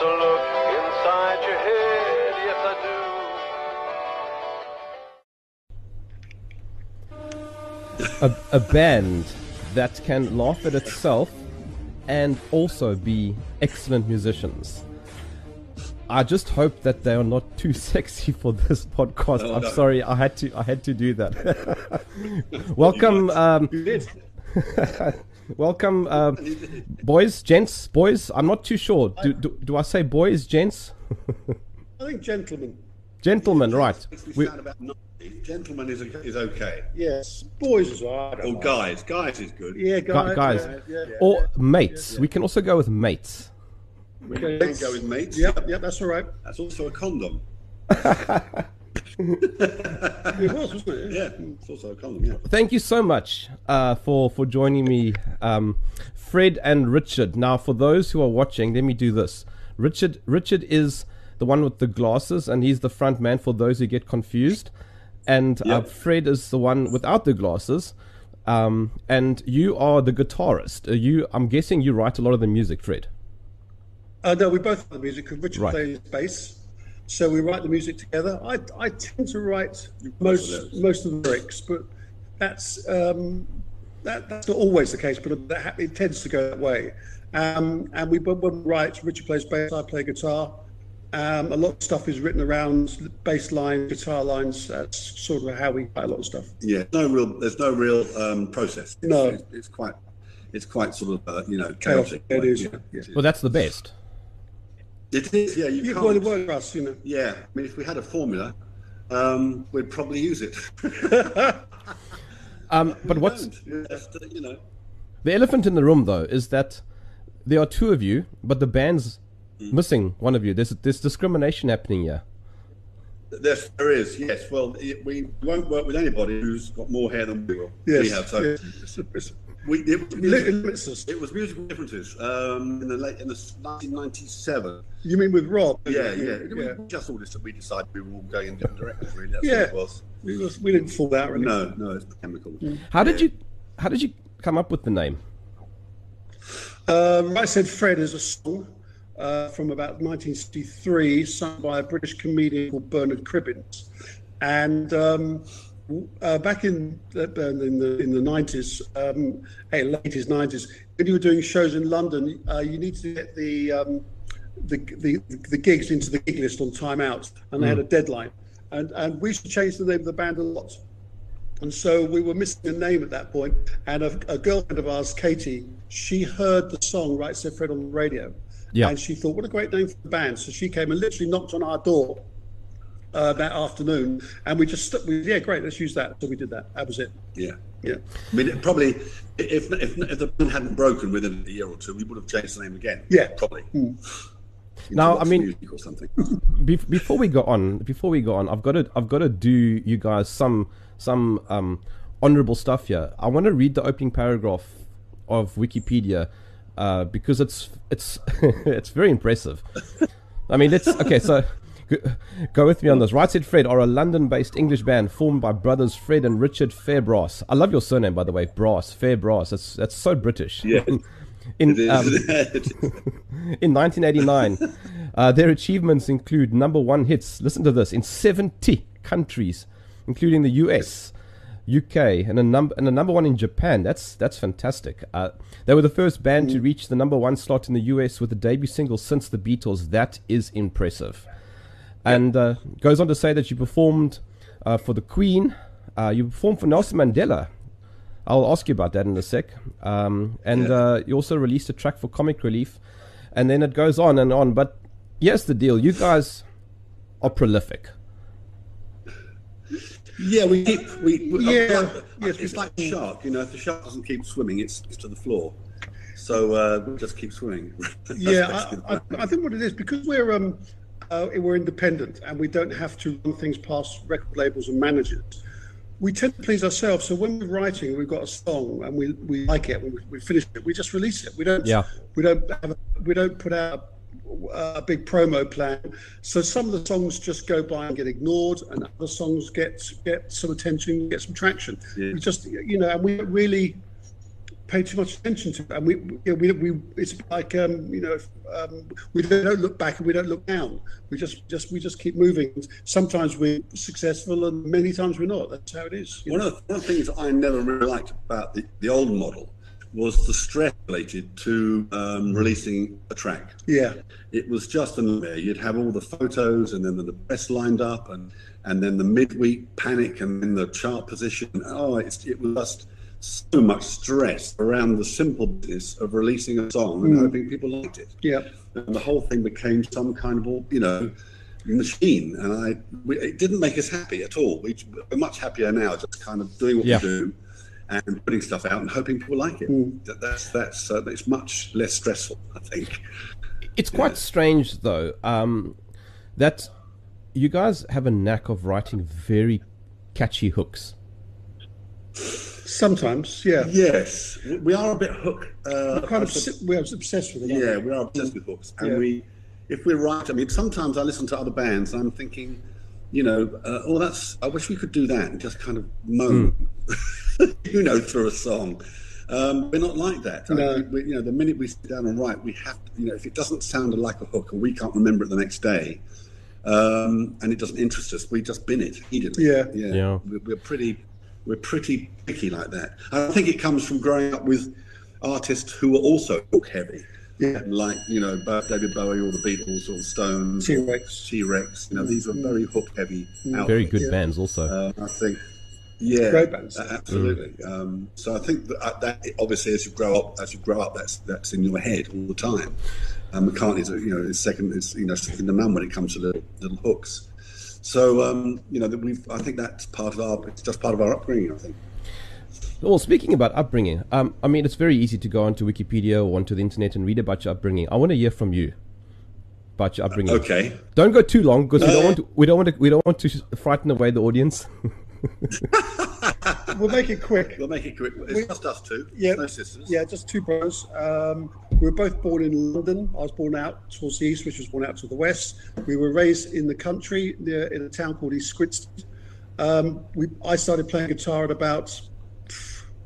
to look inside your head, yes I do. a, a band that can laugh at itself and also be excellent musicians. I just hope that they are not too sexy for this podcast. No, I'm no. sorry, I had to. I had to do that. welcome, um, You did. welcome, uh, boys, gents, boys. I'm not too sure. Do, do, do I say boys, gents, I think gentlemen. gentlemen? Right. We We, sound about 90. Gentleman is, is okay. Yes, boys as well. Or mind. guys. Guys is good. Yeah, guys. guys. Yeah, yeah. or mates. We can also go with mates. Okay. Don't go with mates. Yep, yep, that's all right. That's also a condom. It was, wasn't it? Yeah, it's also a condom, yeah. thank you so much uh, for for joining me, um, Fred and Richard. Now, for those who are watching, let me do this. Richard Richard is the one with the glasses, and he's the front man for those who get confused. And uh, Fred is the one without the glasses. Um, and you are the guitarist. Uh, you, I'm guessing, you write a lot of the music, Fred. Uh, no, we both write the music Richard Right. plays bass. So we write the music together. I, I tend to write most lyrics. most of the lyrics, but that's um, that, that's not always the case, but that, ha- it tends to go that way. Um, and we when we write, Richard plays bass, I play guitar. Um, a lot of stuff is written around bass line, guitar lines. That's sort of how we write a lot of stuff. Yeah, no real. There's no real um, process. It's, No. it's, it's quite. It's quite sort of uh, you know chaotic. It is, Yeah, yeah. it is. Well, that's the best. It is. Yeah, you Yeah, can't. well, it worked for us, you know. Yeah, I mean, if we had a formula, um, we'd probably use it. Um, but what's uh, you know. the elephant in the room, though, is that there are two of you, but the band's Mm. missing one of you. There's there's discrimination happening here. There, there is, yes. Well, it, we won't work with anybody who's got more hair than we will. Yes, we have. So yes. It's- it's- we, it, was It music, limits it was musical differences um, in the late in the 1997. You mean with Rob? Yeah, yeah. yeah. We just all just we decided we were all going in different directions. Really, that's Yeah. what it was. We, was, we didn't fall out really. No, no, it's chemical. How did you how did you come up with the name? Uh, right Said Fred is a song uh, from about 1963, sung by a British comedian called Bernard Cribbins. And um, uh, back in, uh, in the in the 90s, um, hey, late 90s, when you were doing shows in London, uh, you needed to get the, um, the, the the gigs into the gig list on time out, and they had a deadline. And, and we used to change the name of the band a lot. And so we were missing a name at that point. And a, a girlfriend of ours, Katie, she heard the song Right Said Fred on the radio. Yeah. And she thought, what a great name for the band. So she came and literally knocked on our door uh, that afternoon. And we just, we, yeah, great, let's use that. So we did that. That was it. Yeah. Yeah. I mean, it probably if, if if the band hadn't broken within a year or two, we would have changed the name again. Yeah. probably. Now, I mean- or something. Be- before we go on, before we go on, I've got to I've got to do you guys some some um, honorable stuff here. I want to read the opening paragraph of Wikipedia uh, because it's it's it's very impressive. I mean, let's okay. So Go, with me on this. Right Said Fred are a London-based English band formed by brothers Fred and Richard Fairbrass. I love your surname, by the way, Brass Fairbrass. That's that's so British. Yeah. In, um, in 1989, uh, their achievements include number one hits. Listen to this in 70 countries, including the US, UK, and a number and a number one in Japan. That's that's fantastic. Uh, they were the first band to reach the number one slot in the US with a debut single since the Beatles. That is impressive. And uh, goes on to say that you performed uh, for the Queen. Uh, you performed for Nelson Mandela. I'll ask you about that in a sec. Um, and uh, you also released a track for Comic Relief, and then it goes on and on. But here's the deal: you guys are prolific. Yeah, we keep we. we Yeah, uh, yes, it's like a shark. You know, if the shark doesn't keep swimming, it's, it's to the floor. So uh, we just keep swimming. Yeah, I, I, I think what it is because we're um, uh, we're independent and we don't have to run things past record labels and managers. We tend to please ourselves. So when we're writing, we've got a song and we, we like it. When we, we finish it, we just release it. We don't. Yeah. We don't have. A, we don't put out a, big promo plan. So some of the songs just go by and get ignored, and other songs get get some attention, get some traction. Yeah. We just you know, and we don't really pay too much attention to it. And we, we, you know, we, we it's like um, you know, if, um, we don't look back and we don't look down. We just just we just keep moving. Sometimes we're successful, and many times we're not. That's how it is. One know. of, the, one of the things I never really liked about the, the old model was the stress related to um, releasing a track. Yeah, It was just a nightmare. You'd have all the photos and then the press lined up and, and then the midweek panic and then the chart position. Oh, it's, it was just so much stress around the simple business of releasing a song and hoping people liked it. yeah, And the whole thing became some kind of, all you know, machine. And I, we, it didn't make us happy at all. We, we're much happier now, just kind of doing what Yeah. we do and putting stuff out and hoping people like it. That, that's that's uh, it's much less stressful, I think. It's quite strange, though, um, that you guys have a knack of writing very catchy hooks. sometimes. Yeah, Yes, we- we are a bit hook. Uh, kind of. I sup- obs- We're obsessed with it. yeah, we? we are obsessed with hooks, and Yeah. we, if we're right, I mean, sometimes I listen to other bands and I'm thinking, you know, uh, oh, that's. I wish we could do that and just kind of moan, you know, through a song. Um, we're not like that. I No. mean, we, you know, the minute we sit down and write, we have to. You know, if it doesn't sound like a hook and we can't remember it the next day, um, and it doesn't interest us, we just bin it immediately. Yeah. yeah. Yeah. We're, we're pretty, we're pretty picky like that. I think it comes from growing up with artists who were also hook heavy. Yeah. Like you know, David Bowie or the Beatles or the Stones, T-Rex. T Rex. You know, these were very hook heavy. Very good bands, also. Uh, I think. Yeah, Great bands. a- absolutely. Um, so I think that, uh, that obviously, as you grow up, as you grow up, that's that's in your head all the time. And McCartney's, you know, is second is you know second to none when it comes to the little hooks. So um, you know we've. I think that's part of our. It's just part of our upbringing. I think. Well, speaking about upbringing, um, I mean, it's very easy to go onto Wikipedia or onto the internet and read about your upbringing. I want to hear from you about your upbringing. Okay. Don't go too long because we don't Uh, want to, we don't want to, we don't want to frighten away the audience. We'll make it quick. We'll make it quick. It's just us two. Yeah, No sisters. Yeah, just two brothers. Um, we were both born in London. I was born out towards the east, which was born out to the west. We were raised in the country near, in a town called East Grinstead. Um, we, I started playing guitar at about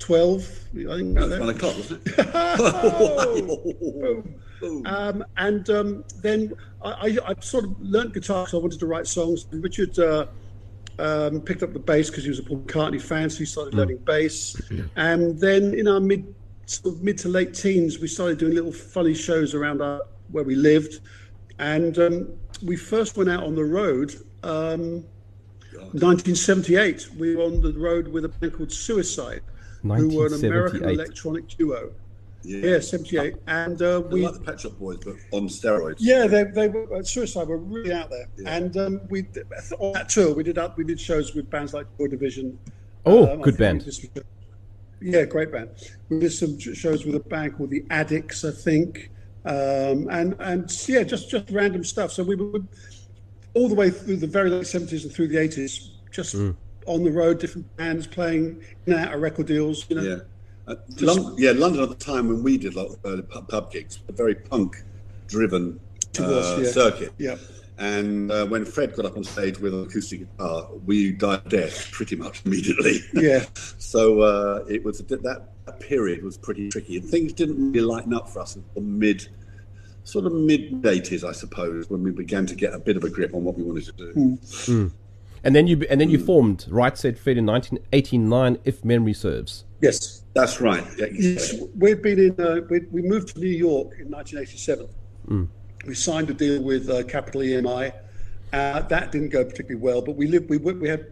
12, I think. about was there. one o'clock, wasn't it? Boom. Um, and um, then I, I, I sort of learnt guitar because I wanted to write songs. And Richard uh, um, picked up the bass because he was a Paul McCartney fan, so he started learning bass. And then in our mid sort of mid to late teens, we started doing little funny shows around our, where we lived. And um, we first went out on the road. Um, 1978, we were on the road with a band called Suicide, who were an American electronic duo. Yeah. Yeah, 78. And uh, They're we, like the Pet Shop Boys, but on steroids. yeah, they, they were uh, Suicide were really out there, and um, we on that tour we did up we did shows with bands like Joy Division. Oh, Um, good band. did yeah, great band. We did some shows with a band called the Addicts, I think, um, and and yeah, just just random stuff. So we were all the way through the very late seventies and through the eighties, just Hmm. On the road, different bands playing in and out of record deals. You know, Yeah. Uh, Lon- yeah, London at the time when we did like early pub, pub gigs, a very punk driven It was, uh, yeah. circuit. yeah. And uh, when Fred got up on stage with an acoustic guitar, we died deaf pretty much immediately. Yeah. so uh, it was that, that period was pretty tricky, and things didn't really lighten up for us until mid, sort of mid eighties, I suppose, when we began to get a bit of a grip on what we wanted to do. And then you and then you formed Right Said Fred in 1989, if memory serves. Yes. That's right. Yes, we've been in. Uh, we, we moved to New York in 1987. We signed a deal with uh, Capitol EMI. Uh, that didn't go particularly well, but we lived. We we had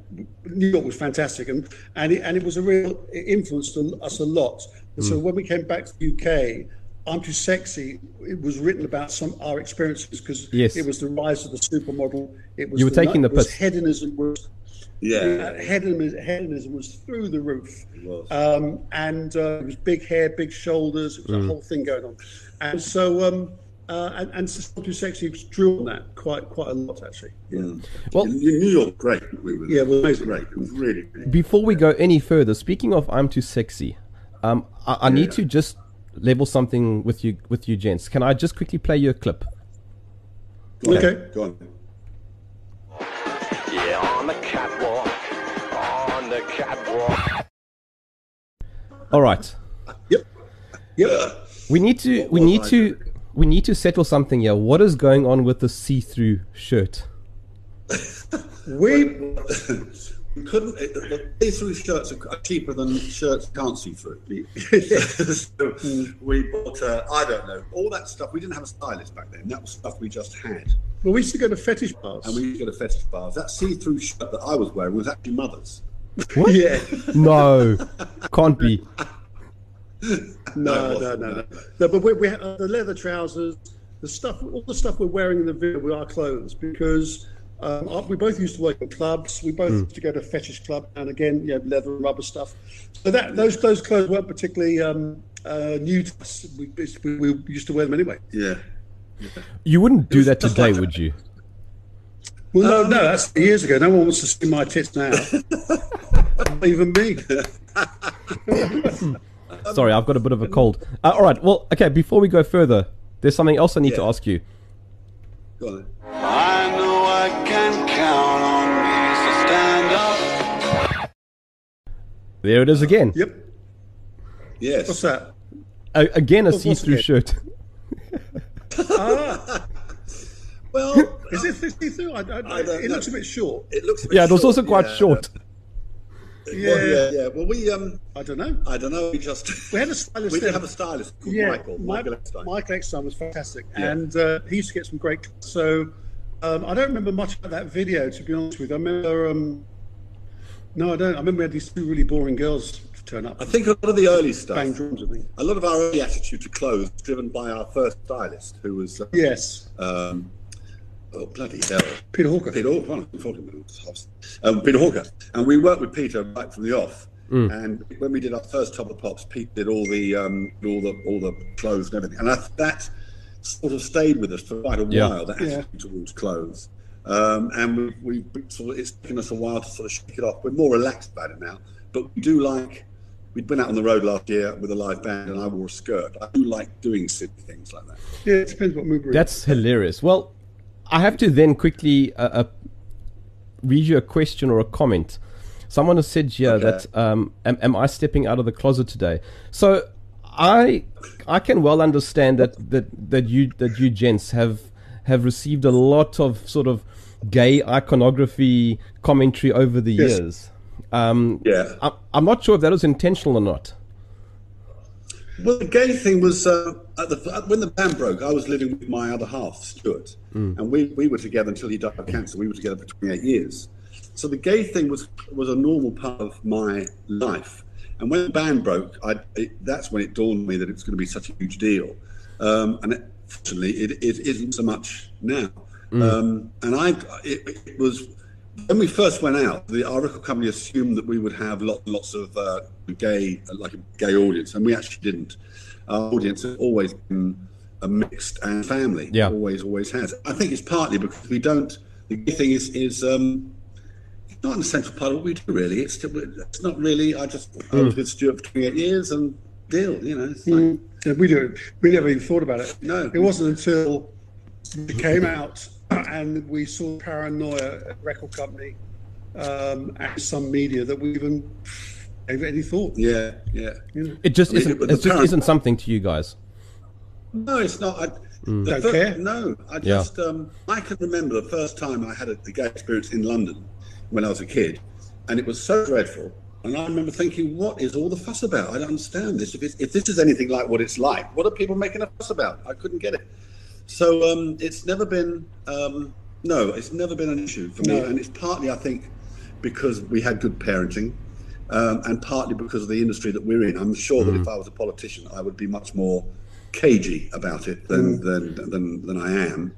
New York was fantastic, and and it, and it was a real it influenced us a lot. And so when we came back to the UK, I'm Too Sexy. It was written about some our experiences because Yes. it was the rise of the supermodel. It was You were the, taking the was piss. hedonism was yeah. hedonism, hedonism was through the roof. It was. Um, and uh, it was big hair, big shoulders. It was a whole thing going on. And so, um, uh, and, and Still Too Sexy drew on that quite quite a lot, actually. Yeah. Well- In New York, great. We were, Yeah, it was it was amazing. great. It was really, really Before we go any further, speaking of I'm Too Sexy, um, I, I need to just level something with you with you gents. Can I just quickly play you a clip? Go on, Okay. Go on. Yeah, on the catwalk. On the catwalk. All right. Yep. Yep. We need to we need I to we need to settle something here. What is going on with the see-through shirt? We We couldn't. It, the see-through shirts are cheaper than shirts you can't see through. so we bought. Uh, I don't know all that stuff. We didn't have a stylist back then. That was stuff we just had, well, we used to go to fetish bars. and we used to go to fetish bars. That see-through shirt that I was wearing was actually mother's. What? yeah. No, can't be. No, No, no, no, no. no. No, but we, we had uh, the leather trousers, the stuff, all the stuff we're wearing in the video with our clothes because um, we both used to work in clubs. We both used to go to fetish club, and again, you know, leather and rubber stuff. So that those those clothes weren't particularly um, uh, new to us. We, we, we used to wear them anyway. Yeah. You wouldn't do that today, like- would you? Well, no, no, that's years ago. No one wants to see my tits now. Not even me. Sorry, I've got a bit of a cold. Uh, all right. Well, okay. Before we go further, there's something else I need to ask you. Go on. Then. I can count on me, so stand up. There it is again. Yep. Yes. What's that? A- again, a What's- what's see-through again? shirt. Well, Is it 52? I, I, I it know. looks a bit short. it looks. A bit Yeah, it was short, also quite yeah. short. Well, yeah, yeah. Well, we um, I don't know. I don't know. We just We had a stylist we did then. have a stylist called yeah, Michael. Michael Epstein. Michael Eckstein was fantastic, Yeah. and uh, he used to get some great. So um, I don't remember much about that video, to be honest with you. I remember. Um, no, I don't. I remember we had these two really boring girls turn up, I think a lot of the early stuff, bang drums. I think. a lot of our early attitude to clothes, was driven by our first stylist, who was uh, Yes, um, oh bloody hell, Peter Hawker. Peter Hawker. I'm talking about um, Peter Hawker, and we worked with Peter right from the off. And when we did our first Top of the Pops, Pete did all the um, all the all the clothes and everything, and I, that sort of stayed with us for quite a Yeah. while. That Yeah. attitude towards clothes, um, and we, we sort of, it's taken us a while to sort of shake it off. We're more relaxed about it now, but we do like. We'd been out on the road last year with a live band, and I wore a skirt. I do like doing silly things like that. Yeah, it depends what mood we're in. That's hilarious. Well, I have to then quickly uh, uh, read you a question or a comment. Someone has said here Okay. that um, am, am I stepping out of the closet today? So I I can well understand that that that you that you gents have have received a lot of sort of gay iconography commentary over the Yes. years. Um, Yeah. I, I'm not sure if that was intentional or not. Well, the gay thing was uh, at the, when the band broke. I was living with my other half, Stuart, and we, we were together until he died of cancer. We were together for 28 years. So the gay thing was was a normal part of my life. And when the band broke, I, it, that's when it dawned on me that it was going to be such a huge deal. Um, and it, fortunately, it, it isn't so much now. Um, and I, it, it was when we first went out, the our record company assumed that we would have lot, lots of uh, gay, like a gay audience, and we actually didn't. Our audience has always been a mixed and family. Yeah. always, always has. I think it's partly because we don't. The gay thing is is um, not an essential part of what we do. Really, it's it's not really. I just I Hmm. was with Stuart for 28 years and deal. You know, it's like, Yeah, we do. We never even thought about it. No. it wasn't until it came out and we saw paranoia at record company um, and some media that we even gave it any thought. Yeah, yeah. It just I mean, isn't. but It just parent- isn't something to you guys. No, it's not. I, Mm. Don't fir- care? No, I Yeah. just um, I can remember the first time I had a, a gay experience in London when I was a kid, and it was so dreadful. And I remember thinking, "What is all the fuss about? I don't understand this. If, it's, if this is anything like what it's like, what are people making a fuss about? I couldn't get it." So um, it's never been um, no, it's never been an issue for me, No. and it's partly I think because we had good parenting. Um, and partly because of the industry that we're in, I'm sure that if I was a politician, I would be much more cagey about it than than, than than I am.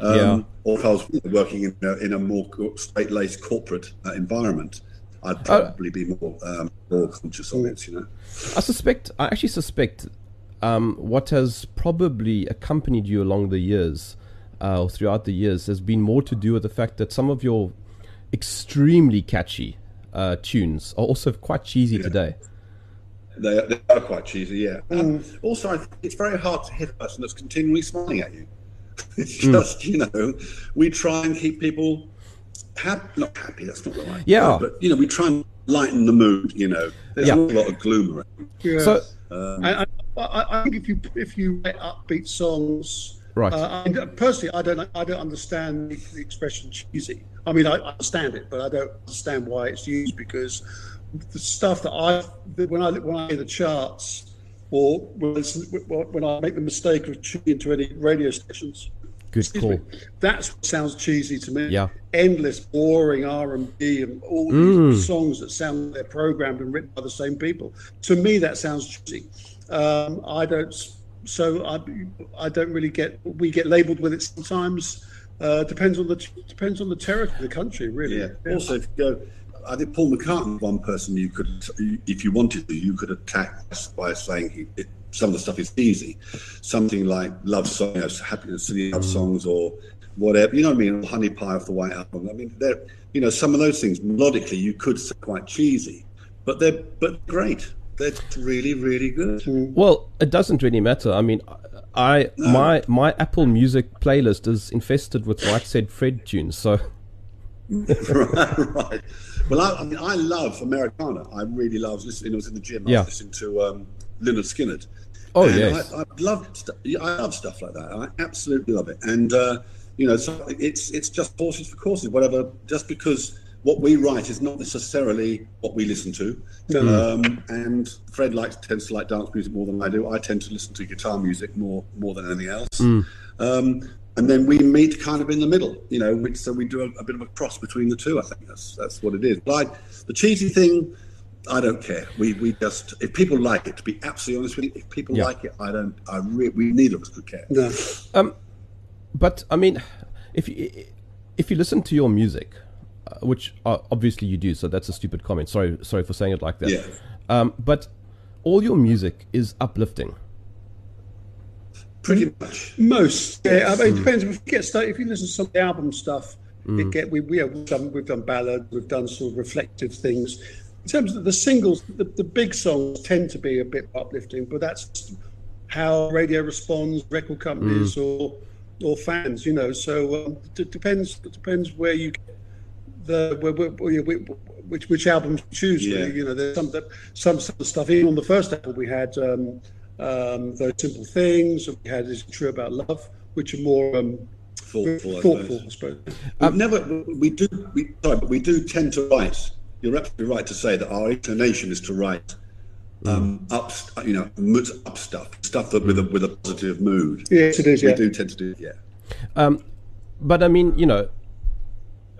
Um, Yeah. Or if I was working in a, in a more co- straight-laced corporate uh, environment, I'd probably be more um, more conscious of it. You know. I suspect. I actually suspect um, what has probably accompanied you along the years, uh, or throughout the years, has been more to do with the fact that some of your extremely catchy uh, tunes are also quite cheesy today. They, they are quite cheesy, yeah. Um, also, I think it's very hard to hit a person that's continually smiling at you. It's just, you know, we try and keep people happy, not happy, that's not the right Yeah. word, but, you know, we try and lighten the mood, you know. There's Yeah. a lot of gloom around. Yeah. So, I, I, I I think if you if you write upbeat songs, Right. Uh, I, personally, I don't I don't understand the, the expression cheesy. I mean, I understand it, but I don't understand why it's used because the stuff that I that when I when I hear the charts or when, I when I make the mistake of tuning into any radio stations. Good Excuse call. me. That's what sounds cheesy to me. Yeah. Endless, boring R and B and all Mm. these songs that sound like they're programmed and written by the same people. To me, that sounds cheesy. Um, I don't. So I, I don't really get. We get labelled with it sometimes. Uh, depends on the depends on the territory of the country, really. Yeah. Also, if you go, I think Paul McCartney, one person you could, if you wanted to, you could attack by saying he, it, some of the stuff is easy. Something like love songs, you know, happiness, silly love songs, or whatever. You know what I mean? Honey Pie off the White Album. I mean, they're, you know, some of those things melodically you could say quite cheesy, but they're but great. They're really, really good. Well, it doesn't really matter. I mean, I my my Apple Music playlist is infested with Right Said Fred tunes. So right, right. Well, I, I mean, I love Americana. I really love listening. I was in the gym. I Yeah. was listening to um, Lynyrd Skynyrd. Oh, yes. I, I love stu- yeah, I love stuff like that. I absolutely love it. And uh, you know, so it's it's just horses for courses. Whatever. Just because what we write is not necessarily what we listen to. Um, and Fred likes tends to like dance music more than I do. I tend to listen to guitar music more more than anything else. Um, and then we meet kind of in the middle, you know. Which, so we do a, a bit of a cross between the two. I think that's that's what it is. But I, the cheesy thing, I don't care. We we just if people like it, to be absolutely honest with you, if people Yeah. like it, I don't. I re- we neither of us could care. No. Um, But I mean, if you if you listen to your music, uh, which uh, obviously you do, so that's a stupid comment. Sorry, sorry for saying it like that. Yeah. Um, but all your music is uplifting. Pretty much. Most, yeah. I mean, it depends. If you get started, if you listen to some of the album stuff, Mm. it get we we have done we've done ballads, we've done sort of reflective things. In terms of the singles, the, the big songs tend to be a bit uplifting, but that's how radio responds, record companies Mm. or or fans, you know. So um, it depends. It depends where you get the where, where, where, which which albums you choose. Yeah. You know, there's some some some stuff. Even on the first album, we had um, um, those simple things. We had "Is True About Love," which are more um, Thoughtful. I thoughtful, suppose. I suppose. We've never. We do. We sorry, but we do tend to write. You're absolutely right to say that our inclination is to write um, up, you know, mood up stuff, stuff that with a with a positive mood. Yes, it is. We Yeah. do tend to do. Yeah. Um, but I mean, you know,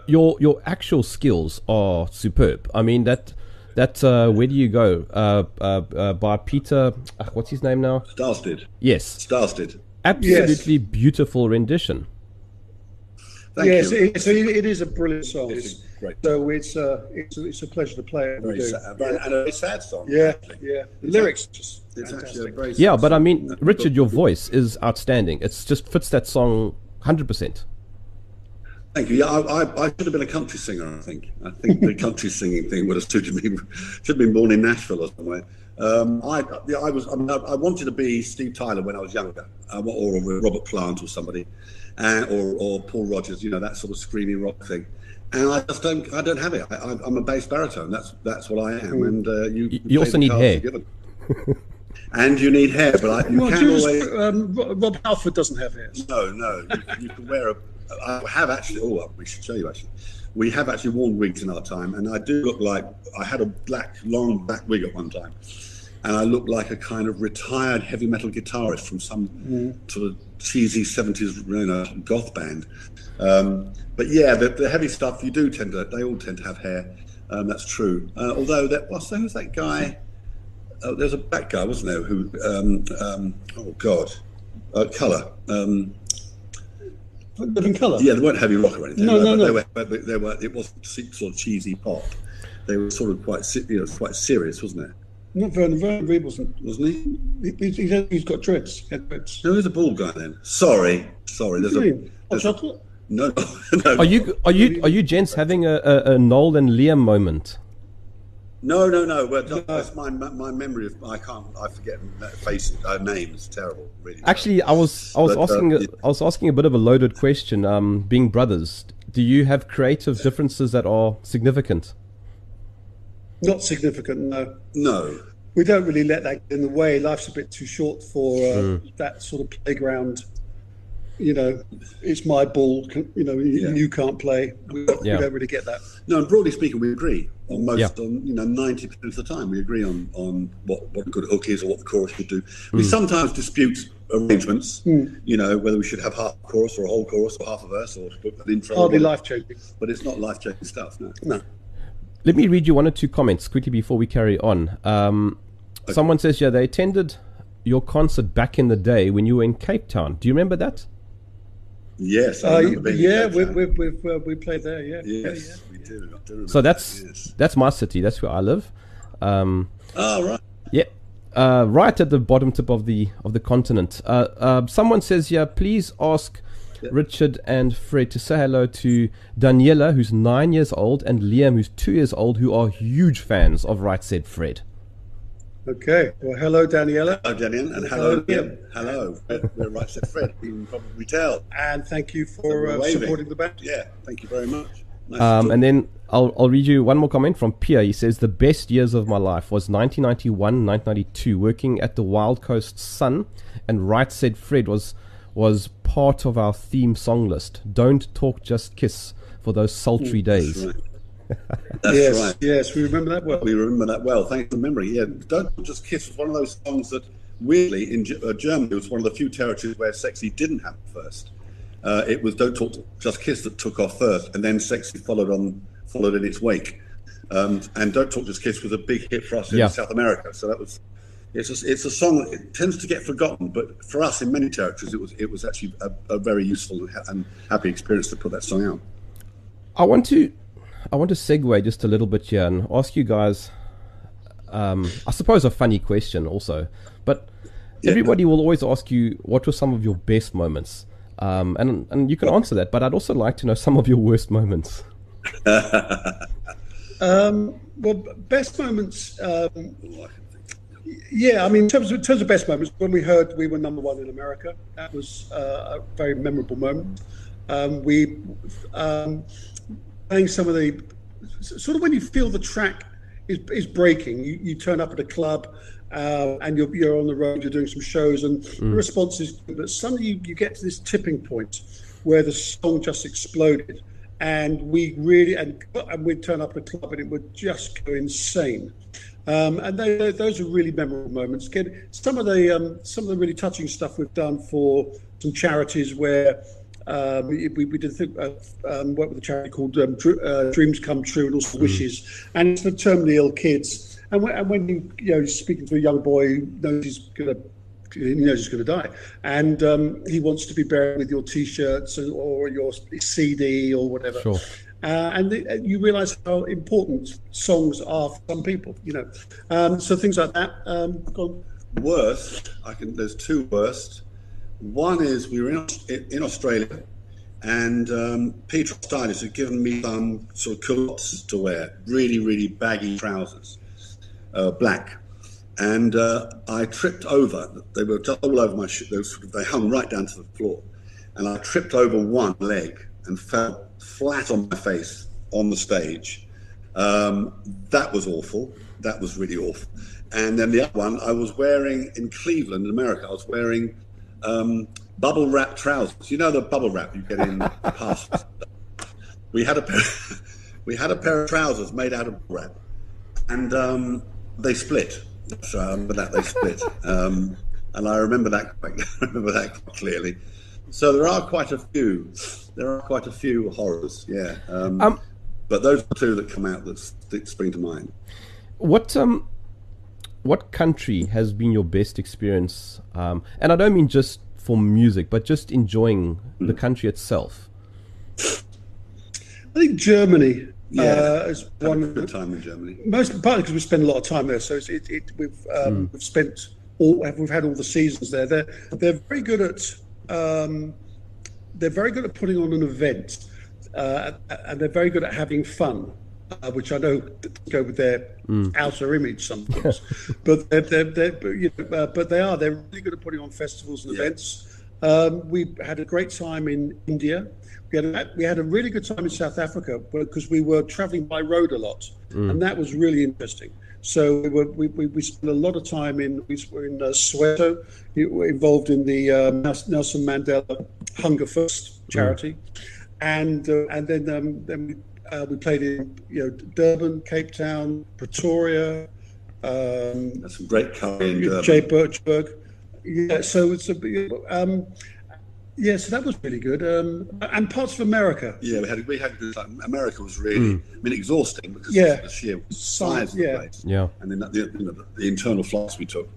your your actual skills are superb. I mean that that uh, where do you go? Uh, uh, uh, by Peter, uh, what's his name now? Sarstedt. Yes, Sarstedt. absolutely beautiful rendition. Thank yes, you. it, so it it is a brilliant song. It's great- So it's uh, it's it's a pleasure to play it. Very do. sad, very, and a sad song. Yeah, actually. yeah. The lyrics just It's actually a fantastic. very sad Yeah, but I mean, Richard, your voice is outstanding. It's just fits that song hundred percent. Thank you. Yeah, I, I, I should have been a country singer. I think. I think the country singing thing would have suited me. Should have been born in Nashville or somewhere. Um, I, yeah, I was, I, mean, I, I wanted to be Steve Tyler when I was younger, uh, or Robert Plant or somebody, and, or, or Paul Rodgers, you know, that sort of screaming rock thing. And I just don't, I don't have it. I, I- I'm a bass baritone. That's that's what I am. And uh, you, You- you also need hair. and you need hair, but I, you Well, can always. um, Rob Halford doesn't have hair. No, no. You, you can wear a. I have actually. Oh, we should show you actually. We have actually worn wigs in our time, and I do look like I had a black, long black wig at one time, and I look like a kind of retired heavy metal guitarist from some sort of cheesy seventies, you know, goth band. Um, but yeah, the, the heavy stuff you do tend to. They all tend to have hair. Um, that's true. Uh, although that, well, so who's that guy? Oh, there's a black guy, wasn't there? Who? Um, um, oh God, uh, color. Living colour. yeah, they weren't heavy rock or anything. No, no, but no. They were, they were. It wasn't sort of cheesy pop. They were sort of quite, you know, quite serious, wasn't it? Not Vernon. Vernon Reid wasn't. Wasn't he? He, he's, he's got dreads. He had dreads. No, he's a bald guy then. Sorry, sorry. There's What do you a. mean? Hot There's a chocolate? no, no, Are you are you are you gents having a, a, a Noel and Liam moment? No, no, no. Well, that- that's my my memory of. I can't. I forget faces. Uh, names. Terrible. Really. Actually, I was I was But, uh, asking a, yeah. I was asking a bit of a loaded question. Um, being brothers, do you have creative differences that are significant? Not significant, no. no. We don't really let that get in the way. Life's a bit too short for uh, Hmm. that sort of playground. You know, it's my ball. You know, you, Yeah. you can't play. We, Yeah. we don't really get that. No, and broadly speaking, we agree on most, Yeah. on you know, ninety percent of the time, we agree on on what what a good hook is or what the chorus should do. We sometimes dispute arrangements, you know, whether we should have half chorus or a whole chorus or half a verse or an intro. Hardly life changing. but it's not life changing stuff. No. No. Let me read you one or two comments quickly before we carry on. Um, Someone says, yeah, they attended your concert back in the day when you were in Cape Town. Do you remember that? Yes, I Uh, remember being yeah, Cape we Town. we we uh, we played there. Yeah. yes, we do. I do So that's that, yes. that's my city. That's where I live. Um, Oh right. Yeah, uh, right at the bottom tip of the of the continent. Uh, uh, someone says here, please ask Richard and Fred to say hello to Daniela, who's nine years old, and Liam, who's two years old, who are huge fans of Right Said Fred. Okay. Well, hello, Daniela, Hello, Daniel, and Hello, hello, Ian. Hello. We're, we're right, said Fred. You can probably tell. and thank you for uh, supporting the band. Yeah, thank you very much. Nice Um, and then I'll, I'll read you one more comment from Pierre. He says, The best years of my life was 1991, 1992, working at the Wild Coast Sun, and Right Said Fred was, was part of our theme song list. Don't talk, just kiss for those sultry days. That's right. That's yes, right. yes, we remember that well. We remember that well. Thanks for memory. Yeah, Don't Just Kiss was one of those songs that, weirdly, in Ge- uh, Germany, was one of the few territories where Sexy didn't happen first. Uh, it was Don't Talk, Just Kiss that took off first, and then Sexy followed on, followed in its wake. Um, and Don't Talk, Just Kiss was a big hit for us in Yeah. South America. So that was. It's a, it's a song that it tends to get forgotten, but for us in many territories, it was it was actually a, a very useful and, ha- and happy experience to put that song out. I want to, I want to segue just a little bit here and ask you guys, um, I suppose a funny question also, but everybody will always ask you what were some of your best moments, um, and and you can answer that, but I'd also like to know some of your worst moments. Um, well, best moments. Um, yeah, I mean, in terms of in terms of best moments, when we heard we were number one in America, that was uh, a very memorable moment. Um, we um, playing some of the sort of when you feel the track is, is breaking, you, you turn up at a club. Uh, and you're, you're on the road, you're doing some shows, and the response is good. But suddenly you, you get to this tipping point where the song just exploded, and we really and, and we'd turn up at a club and it would just go insane. Um, and they, they- those are really memorable moments. Again, some of the um, some of the really touching stuff we've done for some charities where um, we, we did think, uh, um, work with a charity called um, Dr- uh, Dreams Come True and also Wishes, and it's for terminally ill kids. And when, and when you you know you're speaking to a young boy who knows he's gonna he knows he's going to die, and um, he wants to be buried with your T-shirts or your CD or whatever. Sure. Uh, and the, you realise how important songs are for some people, you know. Um, so things like that. Um, go on. worst, I can. There's two worst. One is we were in, in Australia, and um, Peter Stylist had given me some sort of culottes to wear, really, really baggy trousers, uh, black. and uh, I tripped over. They were all over my shoe. They, they hung right down to the floor, and I tripped over one leg and fell flat on my face on the stage. Um, that was awful. That was really awful. And then the other one, I was wearing in Cleveland, in America. I was wearing um, bubble wrap trousers. You know the bubble wrap you get in past. We had a pair, we had a pair of trousers made out of wrap, and um, they split. So I remember that they split, um, and I remember that quite, I remember that quite clearly. So there are quite a few. There are quite a few horrors, yeah. Um, Um, but those are two that come out that st- spring to mind. What um, what country has been your best experience? Um, and I don't mean just for music, but just enjoying the country itself. I think Germany Yeah. uh, is Had a one. good time in Germany. Most partly because we spend a lot of time there, so it's, it, it, we've um, we've spent all we've had all the seasons there. They're they're very good at um, they're very good at putting on an event, uh, and they're very good at having fun, uh, which I know go with their outer image sometimes. but they're, they're, they're, but, you know, uh, but they are they're really good at putting on festivals and Yeah. events. Um, we had a great time in India. We had a, we had a really good time in South Africa because we were traveling by road a lot, and that was really interesting. So we, were, we, we, we spent a lot of time in we were in uh, Soweto, involved in the uh, Nelson Mandela Hunger First charity, and uh, and then um, then we, uh, we played in you know Durban, Cape Town, Pretoria, um, That's some great curry in Durban. Jay Birchburg. Yeah, so it's a um, yeah, so that was really good. Um, and parts of America. Yeah, we had we had good time. America was really, I mean, exhausting because Yeah. of the sheer size of the place. Yeah. and then the, you know, the, the internal flights we took.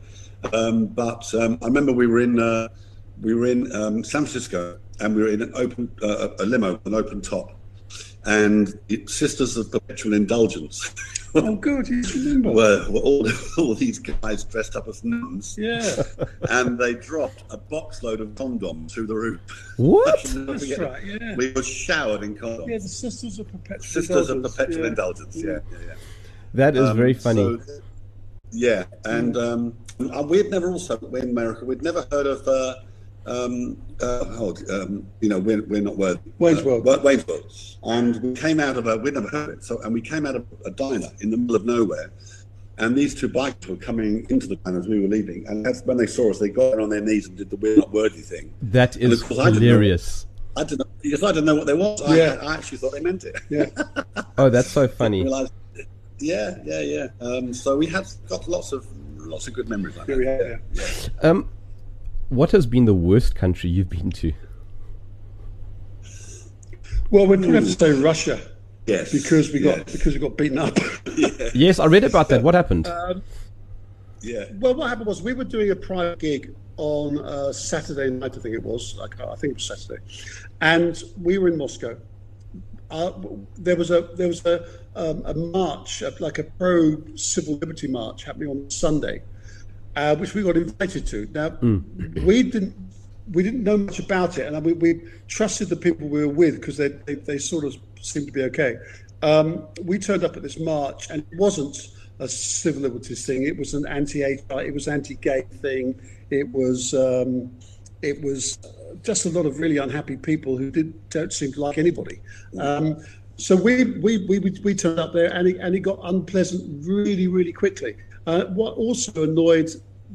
Um, but um, I remember we were in uh, we were in um, San Francisco, and we were in an open uh, a limo, an open top, and it, Sisters of Perpetual Indulgence. Oh, good. You remember? were, were all, all these guys dressed up as nuns, yeah, and they dropped a box load of condoms through the roof. What? that's right. Yeah. We were showered in condoms. Yeah, the Sisters of Perpetual Sisters of Indulgence, Perpetual yeah. Indulgence. Yeah, yeah, yeah. That is Um, very funny. so- yeah, and um, uh, we'd never also in America we'd never heard of uh, um, uh, oh, um, you know we're, we're not worthy Wayne's uh, World. Wa- Wayne's World, and we came out of a we'd never heard of it so and we came out of a diner in the middle of nowhere. And these two bikers were coming into the diner as we were leaving, and that's when they saw us, they got on their knees and did the "we're not worthy" thing. That is and course I didn't know- hilarious. I didn't, because I didn't know what they was. I, Yeah. I actually thought they meant it. Yeah. Oh, that's so funny. realized, yeah, yeah, yeah. Um, so we had got lots of lots of good memories like Yeah, that. we had, yeah. Um, what has been the worst country you've been to? Well, we'd probably have to say Russia Yes, because we got yes. because we got beaten up. Yes, I read about that. What happened? yeah. Well, what happened was we were doing a private gig on uh, Saturday night, I think it was. Like, I think it was Saturday, and we were in Moscow. Uh, there was a there was a um, a march, uh, like a pro civil liberty march, happening on Sunday, uh, which we got invited to. Now, we didn't we didn't know much about it, and we, we trusted the people we were with because they, they they sort of seemed to be okay. Um, we turned up at this march, and it wasn't a civil liberties thing. It was an anti-AIDS, it was anti-gay thing. It was um, it was just a lot of really unhappy people who did, don't seem to like anybody. Um, so we, we, we, we, we turned up there and it, and it got unpleasant really, really quickly. Uh, what also annoyed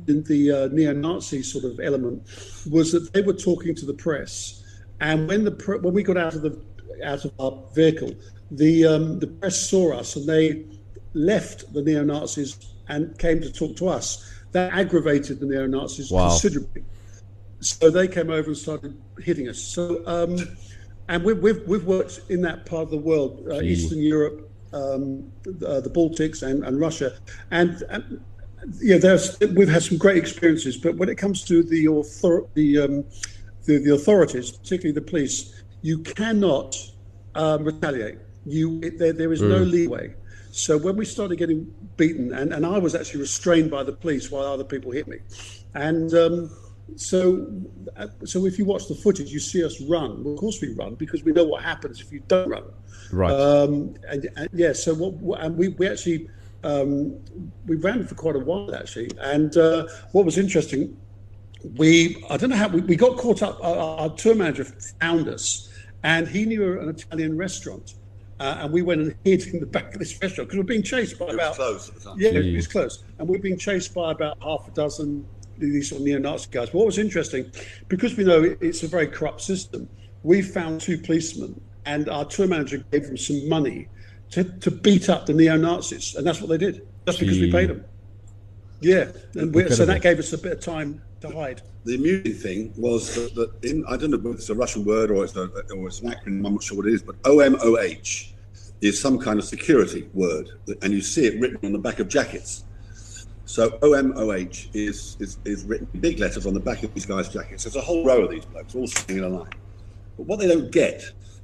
the, the uh, neo-Nazi sort of element was that they were talking to the press. And when the pre- when we got out of the out of our vehicle, the um, the press saw us and they left the neo Nazis and came to talk to us. That aggravated the neo Nazis Wow. considerably. So they came over and started hitting us. So um, and we've, we've we've worked in that part of the world, uh, Eastern Europe, um, uh, the Baltics, and, and Russia, and. and yeah, there's we've had some great experiences, but when it comes to the author, the, um, the the authorities, particularly the police, you cannot um, retaliate. You it, there, there is no leeway. So when we started getting beaten, and, and I was actually restrained by the police while other people hit me, and um, so uh, so if you watch the footage, you see us run. Well, of course we run because we know what happens if you don't run. Right. Um, and, and yeah, so what, what and we, we actually um, we ran for quite a while actually. And uh, what was interesting, we I don't know how we, we got caught up. Our, our tour manager found us, and he knew an Italian restaurant. Uh, and we went and hid in the back of this restaurant because we're being chased by It was about closed at the time. yeah, Jeez. it was close. And we've been chased by about half a dozen these sort of neo-Nazi guys. But what was interesting, because we know it's a very corrupt system, we found two policemen, and our tour manager gave them some money to, to beat up the neo-Nazis, and that's what they did. Just because we paid them. Yeah, and we, so that gave us a bit of time to hide. The amusing thing was that, that in, I don't know whether it's a Russian word or it's, a, or it's an acronym, I'm not sure what it is, but OMOH is some kind of security word, and you see it written on the back of jackets. So OMOH is, is, is written in big letters on the back of these guys' jackets. There's a whole row of these blokes all sitting in a line. But what they don't get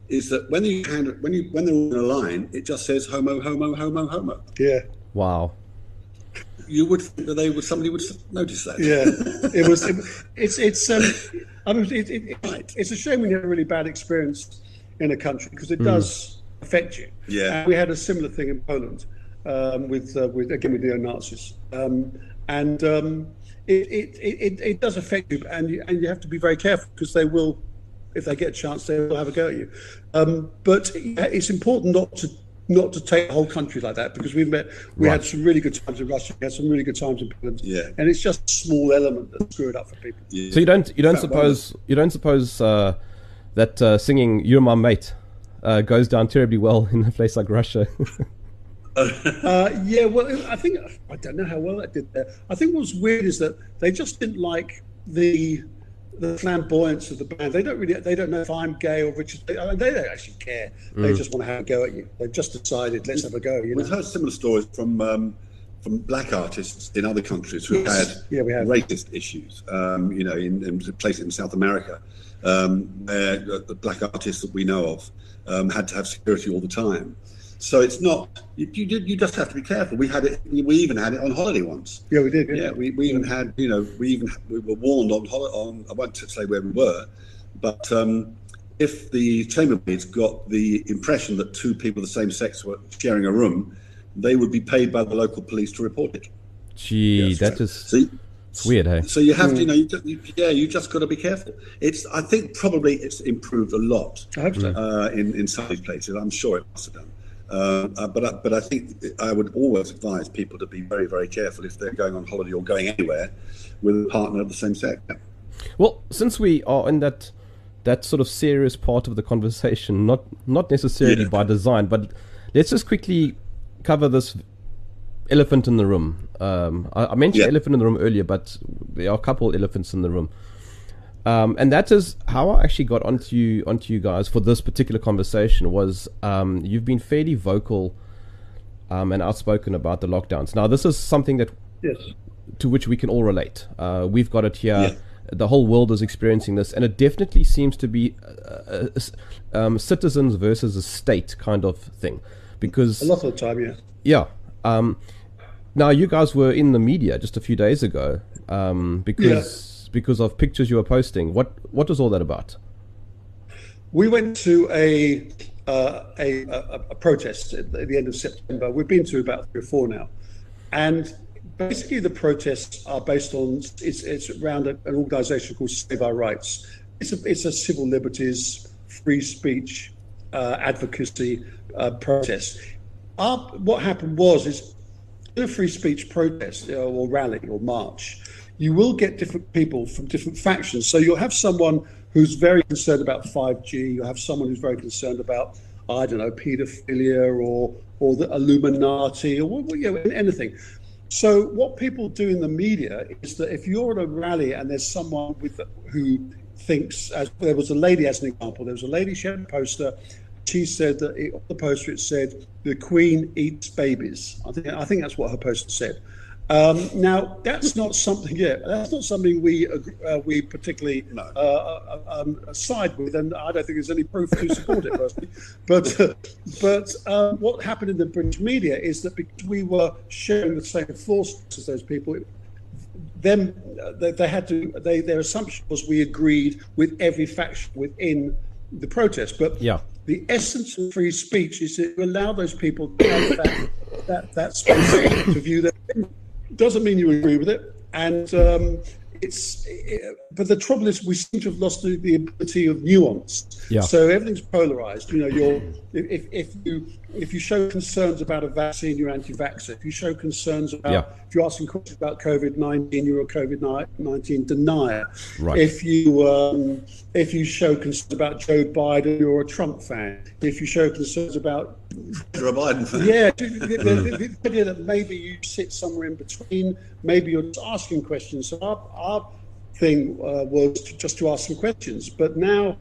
is that when you hand, when you when they're all in a line, it just says homo, homo, homo, homo. Yeah, Wow. You would think that they would somebody would notice that. yeah. It was. It, it's it's um. I mean, it, it, it, it's a shame when you have a really bad experience in a country because it does affect you. Yeah. And we had a similar thing in Poland um, with uh, with again with neo Nazis, um, and um, it, it, it, it does affect you, and you, and you have to be very careful because they will, if they get a chance, they will have a go at you. Um, but yeah, it's important not to not to take the whole country like that because we've met we had some really good times in Russia, we had some really good times in Poland, Yeah. and it's just a small element that screw it up for people. Yeah. So you don't you don't Fat suppose you don't suppose uh, that uh, singing "You're My Mate" uh, goes down terribly well in a place like Russia? Uh, yeah, well, I think I don't know how well that did there. I think what's weird is that they just didn't like the the flamboyance of the band. They don't really, they don't know if I'm gay or Richard. They, I mean, they don't actually care. They just want to have a go at you. They've just decided, let's have a go. You know? We've heard similar stories from um, from black artists in other countries who had Yeah, we have. racist issues. Um, you know, in, in places in South America, um, where the, the black artists that we know of um, had to have security all the time. So it's not you, you. did- You just have to be careful. We had it. We even had it on holiday once. Yeah, we did. Yeah, we, we even had, you know, we even we were warned on holiday. on. I won't say where we were, but um, if the chambermaids got the impression that two people of the same sex were sharing a room, they would be paid by the local police to report it. Gee, that is So, you- it's weird, hey? so you have to, you know, you, ju- you, yeah, you just got to be careful. It's, I think, probably it's improved a lot I hope so. uh, in in some of these places. I'm sure it must have done. Uh, uh, but I, but I think I would always advise people to be very very careful if they're going on holiday or going anywhere with a partner of the same sex. Well, since we are in that that sort of serious part of the conversation, not not necessarily Yeah. by design, but let's just quickly cover this elephant in the room. Um, I, I mentioned Yeah. elephant in the room earlier, but there are a couple elephants in the room. Um, and that is how I actually got onto you, onto you guys for this particular conversation. Was um, you've been fairly vocal um, and outspoken about the lockdowns. Now, this is something that yes. to which we can all relate. Uh, we've got it here. Yeah. The whole world is experiencing this, and it definitely seems to be uh, uh, um, citizens versus a state kind of thing. Because A lot of the time, yeah. yeah, um, now you guys were in the media just a few days ago um, because because of pictures you were posting. What what was all that about? We went to a uh, a, a, a protest at the end of September. We've been to about three or four now, and basically the protests are based on it's it's around an organisation called Save Our Rights. It's a it's a civil liberties, free speech, uh, advocacy uh, protest. Our, what happened was is in a free speech protest uh, or rally or march, you will get different people from different factions. So you'll have someone who's very concerned about 5G. You'll have someone who's very concerned about, I don't know, paedophilia or or the Illuminati or you know, anything. So what people do in the media is that if you're at a rally and there's someone with who thinks, as there was a lady as an example, there was a lady she had a poster. She said that it, on the poster it said the Queen eats babies. I think I think that's what her poster said. Um, now that's not something. Yeah, that's not something we uh, we particularly No. uh, uh, um, side with, and I don't think there's any proof to support it personally. But uh, but um, what happened in the British media is that because we were sharing the same thoughts as those people, them uh, they, they had to they their assumption was we agreed with every faction within the protest but Yeah. the essence of free speech is to allow those people to have that that, that space to view that doesn't mean you agree with it. And um, it's, it, but the trouble is, we seem to have lost the, the ability of nuance. Yeah. So everything's polarized. You know, you're if, if you if you show concerns about a vaccine, you're anti-vaxxer. If you show concerns about Yeah. if you're asking questions about COVID nineteen, you're a COVID nineteen denier. Right. If you um, if you show concerns about Joe Biden, you're a Trump fan. If you show concerns about Joe Biden fan. yeah, the, the, the, the idea that maybe you sit somewhere in between, maybe you're just asking questions. So our, our thing uh, was to, just to ask some questions, but now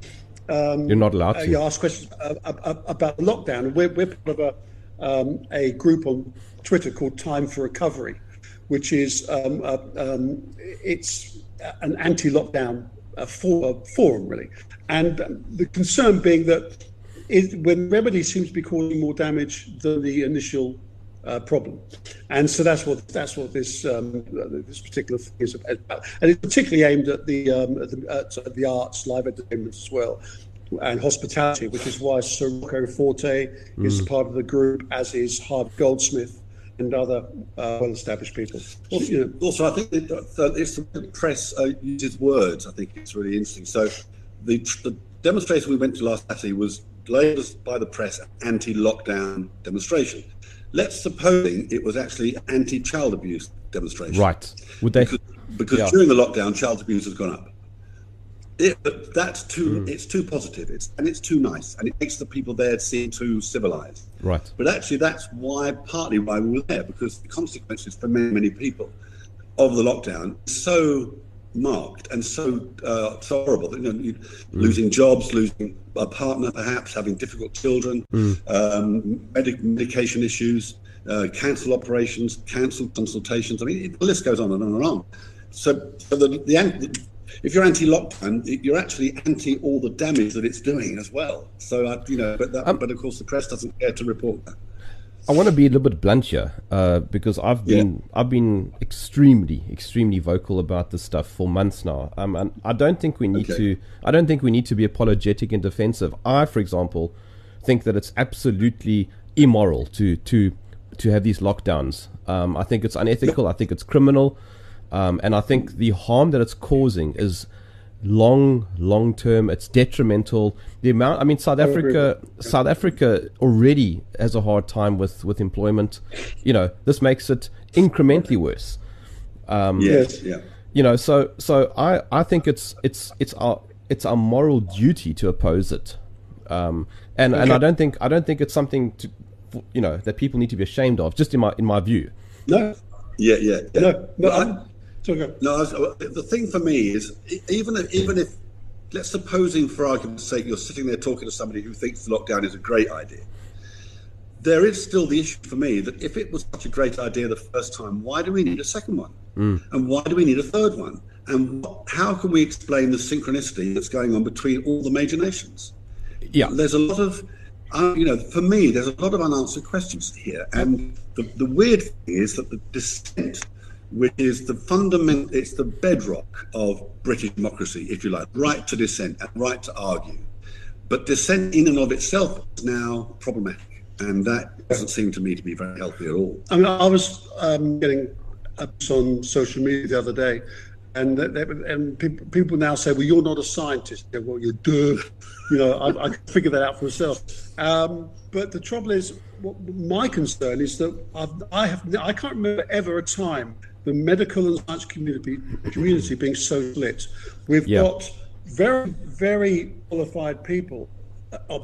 um, You're not allowed uh, to. you ask questions uh, about the lockdown. And we're, we're part of a, um, a group on Twitter called Time for Recovery, which is um, uh, um, it's an anti-lockdown uh, for, forum really, and the concern being that it, when remedy seems to be causing more damage than the initial uh, problem, and so that's what that's what this um, this particular thing is about, and it's particularly aimed at the um, at the, at the arts, live entertainment as well, and hospitality, which is why Sir Rocco Forte is part of the group, as is Harvey Goldsmith and other uh, well-established people. Well, you know, Also, I think it, uh, it's the press uh, uses words. I think it's really interesting. So, the, the demonstration we went to last Saturday was labelled by the press anti-lockdown demonstration. Let's supposing it was actually anti-child abuse demonstration. Right. Would they? Because, because Yeah. during the lockdown, child abuse has gone up. It, that's too. Mm. It's too positive. It's and it's too nice, and it makes the people there seem too civilized. Right. But actually, that's why partly why we were there because the consequences for many many people of the lockdown so marked and so uh, so horrible. You know, you, losing jobs, losing a partner, perhaps having difficult children, um, medic- medication issues, uh, cancel operations, cancel consultations. I mean, it, the list goes on and on and on. So, so the, the, if you're anti-lockdown, you're actually anti all the damage that it's doing as well. So, I, you know, but that, but of course, the press doesn't care to report that. I want to be a little bit blunt here uh, because I've Yeah. been I've been extremely extremely vocal about this stuff for months now. Um, and I don't think we need Okay. to I don't think we need to be apologetic and defensive. I, for example, think that it's absolutely immoral to to to have these lockdowns. Um, I think it's unethical. I think it's criminal, um, and I think the harm that it's causing is long long term it's detrimental. The amount i mean south africa south africa already has a hard time with with employment. You know this makes it incrementally worse. Yes, yeah. you know so so i i think it's it's it's our it's our moral duty to oppose it. Um and and i don't think i don't think it's something to you know that people need to be ashamed of just in my in my view. No, Yeah, yeah, yeah. no, no. But I- I'm, so go. No, the thing for me is even if, even if let's supposing for argument's sake you're sitting there talking to somebody who thinks lockdown is a great idea. There is still the issue for me that if it was such a great idea the first time, why do we need a second one? And why do we need a third one? And what, how can we explain the synchronicity that's going on between all the major nations? yeah there's a lot of uh, you know for me there's a lot of unanswered questions here and the, the weird thing is that the dissent which is the fundament it's the bedrock of british democracy if you like right to dissent and right to argue but dissent in and of itself is now problematic and that doesn't seem to me to be very healthy at all I mean, I was um, getting ups on social media the other day, and and people, people now say, "Well, you're not a scientist." Yeah, well, you're. You know, I, I figure that out for myself. Um, but the trouble is, my concern is that I've, I have I can't remember ever a time the medical and science community community being so split. We've Yeah. got very very qualified people uh,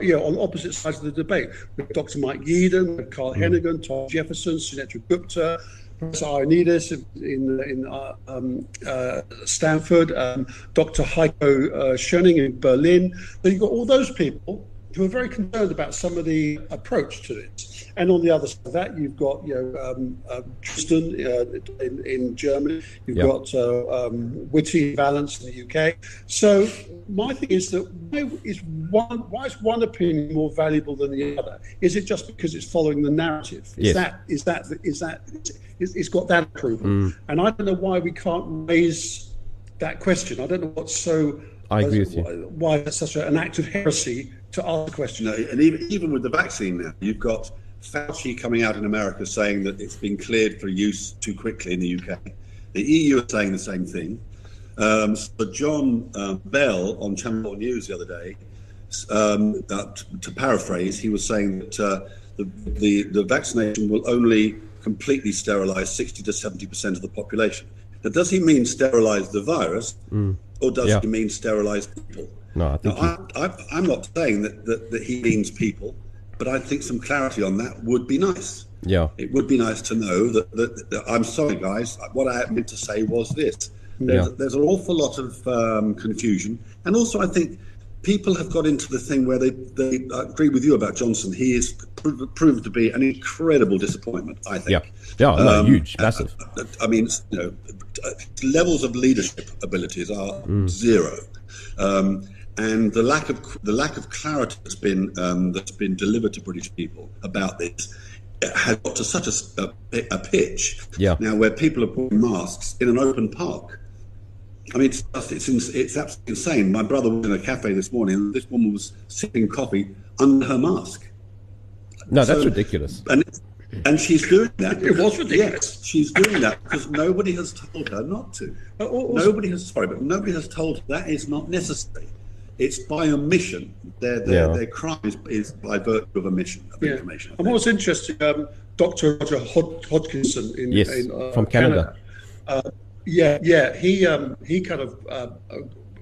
you know, on opposite sides of the debate. With Dr. Mike Yeadon, Carl Heneghan, Tom Jefferson, Sunetra Gupta, Professor Ioannidis in, in uh, um, uh, Stanford, um, Dr. Heiko uh, Schoening in Berlin. So you've got all those people who are very concerned about some of the approach to this. And on the other side of that, you've got you know um, uh, Drosten uh, in, in Germany. You've Yeah. got uh, um, Whitty Vallance in the UK. So my thing is that why is one why is one opinion more valuable than the other? Is it just because it's following the narrative? Is Yes. that is that is that it's, it's got that approval? And I don't know why we can't raise that question. I don't know what's so. I agree with you. Why that's such a, an act of heresy to ask a question? And even, even with the vaccine now, you've got Fauci coming out in America saying that it's been cleared for use too quickly in the UK. The EU are saying the same thing. Um, so John uh, Bell on Channel 4 News the other day, um, uh, to, to paraphrase, he was saying that uh, the, the, the vaccination will only completely sterilize 60 to 70% of the population. Now, does he mean sterilize the virus or does Yeah. he mean sterilize people? No, I think Now, I, I, I'm not saying that, that, that he means people, but I think some clarity on that would be nice. Yeah. It would be nice to know that, that, that I'm sorry, guys. What I meant to say was this: there's, Yeah. there's an awful lot of um, confusion, and also I think people have got into the thing where they, they I agree with you about Johnson. He is proved, proved to be an incredible disappointment. I think. Yeah. Yeah, no, Um, huge, massive. uh, I mean, you know, uh, levels of leadership abilities are Mm. zero, um, and the lack of the lack of clarity that's been um, that's been delivered to British people about this uh, has got to such a a pitch Yeah. now where people are putting masks in an open park. I mean, it's just- it's ins- it's absolutely insane. My brother was in a cafe this morning, and this woman was sipping coffee under her mask No, that's so- ridiculous. and and she's doing that. It was because- ridiculous. Yes, she's doing that because nobody has told her not to. Al- Nobody has. Sorry, but nobody has told her that is not necessary. It's by omission. Their their, Yeah. their crime is, is by virtue of omission of Yeah. information. And think. what's interesting, um, Dr. Roger Hod- Hodgkinson in, Yes, in uh, from Canada. Uh, yeah, yeah, he um, he kind of uh,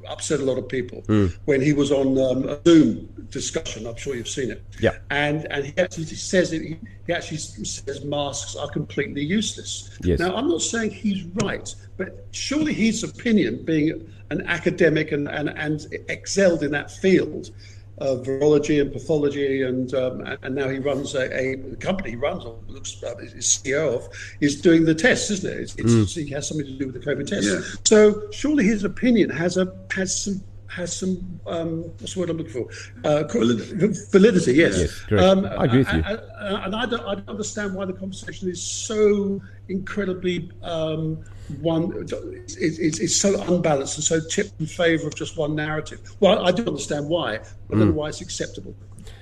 upset a lot of people Hmm. when he was on um, a Zoom discussion. I'm sure you've seen it. Yeah. and and he actually says it. He, he actually says masks are completely useless. Yes. Now, I'm not saying he's right, but surely his opinion, being an academic and and, and excelled in that field of virology and pathology, and um, and- now he runs a, a company he runs or looks uh, is CEO of, is doing the tests, isn't it? It's, it's, It has something to do with the COVID test. Yeah. So surely his opinion has a has some has some um, what's the word I'm looking for? Uh, Validity. Validity, yes. Yes, correct. I agree with you. and- and- and I don't, I don't understand why the conversation is so incredibly um, one. It's, it's, it's so unbalanced and so tipped in favour of just one narrative. Well, I do understand why, but I don't know why it's acceptable.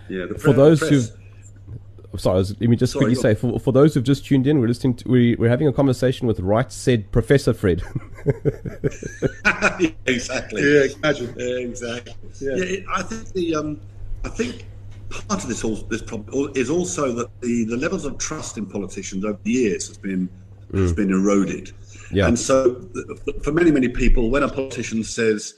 yeah, the For those who've Sorry, I was- let me just Sorry, quickly say for, for those who've just tuned in, we're listening to we, we're having a conversation with Right Said Professor Fred. exactly. Yeah, imagine. Yeah, exactly. Yeah. Yeah, it, I think the um, I think part of this all this problem is also that the, the levels of trust in politicians over the years has been has been eroded. Yeah. And so, for many many people, when a politician says,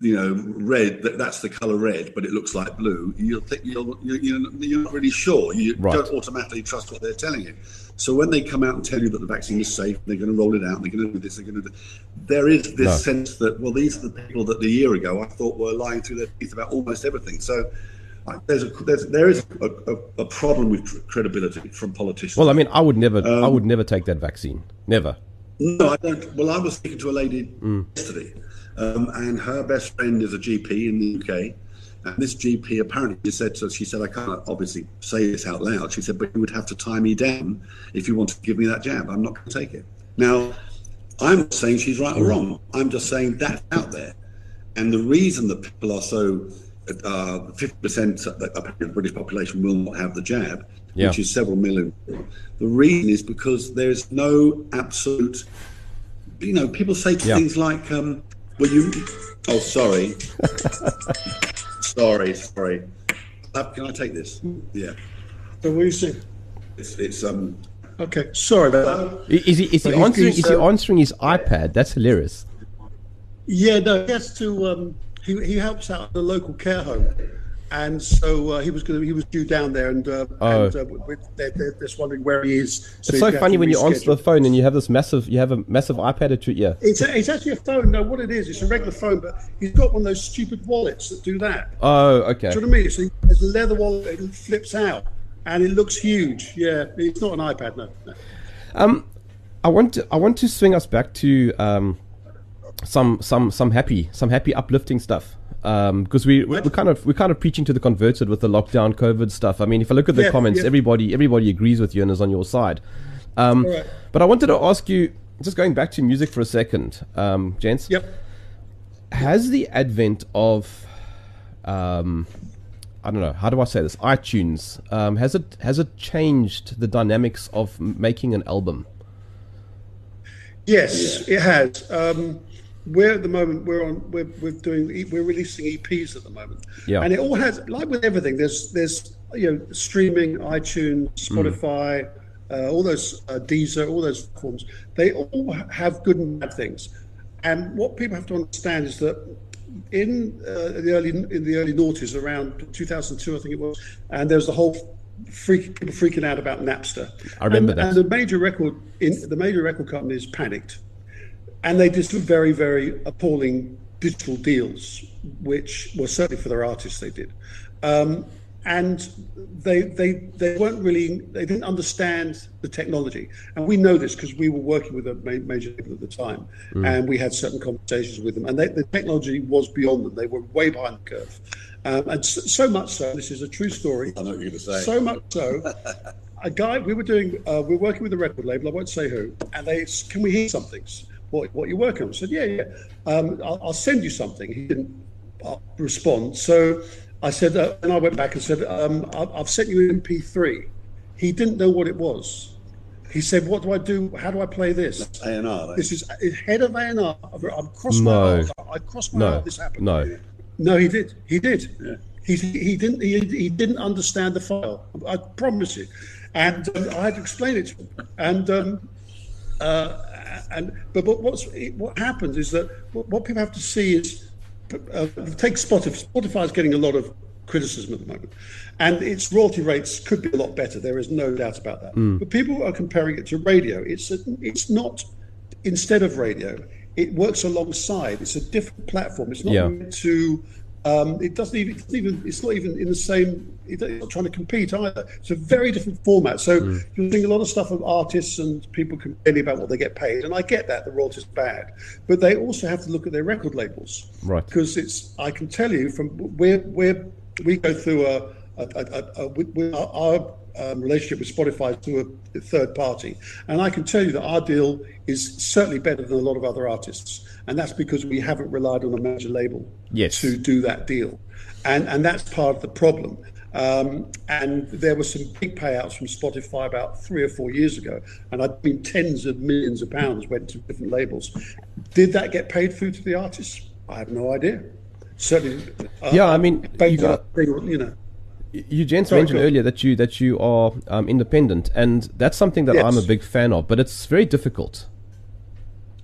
you know, red, that, that's the color red, but it looks like blue, you'll think you'll, you you're, you're not really sure. You Right. don't automatically trust what they're telling you. So when they come out and tell you that the vaccine is safe, they're going to roll it out, they're going to do this, they're going to do. There is this No. sense that well, these are the people that a year ago I thought were lying through their teeth about almost everything. So. I- There's a there's, there is a, a, a problem with credibility from politicians. well, I mean, I would never I Um, would never take that vaccine. Never. No, I don't. Well, I was speaking to a lady yesterday, um, and her best friend is a GP in the UK. And this GP apparently said to she said, I can't obviously say this out loud. She said, but you would have to tie me down if you want to give me that jab. I'm not going to take it. Now, I'm not saying she's right or wrong. I'm just saying that's out there. And the reason that people are so, uh, 50% of the British population will not have the jab, Yeah. which is several million. The reason is because there's no absolute, you know, people say Yeah. things like, um, well, you, oh, sorry. sorry, sorry. Can I take this? Yeah. So what do you say? It's, it's um, Okay, sorry about that. I- Is he is he But answering is he answering his iPad? That's hilarious. Yeah, no, he has to. Um, he he helps out at the local care home, and so uh, he was to. He was due down there, and, uh, Oh. and uh, with, they're, they're just wondering where he is. It's so funny when you answer the phone and you have this massive you have a massive iPad at your ear. It's, a, it's actually a phone. No, what it is, it's a regular phone, but he's got one of those stupid wallets that do that. Oh, okay. Do you know what I mean? So there's a leather wallet, it flips out, and it looks huge. Yeah, it's not an iPad, no. no. I want to I want to swing us back to um, some some some happy some happy uplifting stuff because we we we're kind of we're kind of preaching to the converted with the lockdown COVID stuff. I mean, if I look at the Yeah, comments, yeah. everybody everybody agrees with you and is on your side. Um, All right. But I wanted to ask you, just going back to music for a second, um, gents. Yep. Has the advent of um, I don't know how do I say this iTunes um, has it has it changed the dynamics of making an album? Yes, it has. Um, we're at the moment we're on we're, we're doing we're releasing EPs at the moment. Yeah. and it all has like with everything. There's there's you know streaming, iTunes, Spotify, uh, all those uh, Deezer, all those forms. They all have good and bad things. And what people have to understand is that in uh, the early in the early noughties, around 2002, I think it was, and there was the whole freak, people freaking out about Napster. I remember and, that. And the major record in the major record companies panicked, and they did some very very appalling digital deals, which were certainly for their artists they did. Um, and they they they weren't really they didn't understand the technology and we know this because we were working with a ma- major label at the time and we had certain conversations with them and they, the technology was beyond them they were way behind the curve um, and so, so much so this is a true story I know what you're going to say. so much so, a guy we were doing, uh, we were working with a record label. I won't say who, and they can we hear something? What what you're working on? I said yeah yeah. Um, I'll, I'll send you something. He didn't uh, respond, so I said, uh, and I went back and said, um, I've, I've sent you an MP3. He didn't know what it was. He said, "What do I do? How do I play this?" A&R. This is is head of A&R. I've, I've crossed No. my heart. I crossed my No, heart. This happened. no. No, he did. He did. He, he didn't. He, he didn't understand the file. I promise you. And um, I had to explain it to him. And um, uh, and but, but what's what happens is that what, people have to see is uh, take Spotify. Spotify is getting a lot of criticism at the moment, and its royalty rates could be a lot better. There is no doubt about that. But people are comparing it to radio. It's a, it's not instead of radio. It works alongside. It's a different platform. It's not Yeah. meant to. Um, it doesn't even, it doesn't even. It's not even in the same. It's not trying to compete either. It's a very different format. So you're seeing a lot of stuff of artists and people complaining about what they get paid, and I get that the royalties bad, but they also have to look at their record labels, Right. Because it's. I can tell you from where where we go through a, a, a, a, a with, with our, our um, relationship with Spotify to a third party, and I can tell you that our deal is certainly better than a lot of other artists, and that's because we haven't relied on a major label Yes. to do that deal, and and that's part of the problem. Um, and there were some big payouts from Spotify about three or four years ago, and I mean tens of millions of pounds went to different labels. Did that get paid through to the artists? I have no idea. Certainly, uh, Yeah, I mean, you got- you know. You gents Sorry, mentioned earlier that you that you are um, independent, and that's something that Yes. I'm a big fan of. But it's very difficult.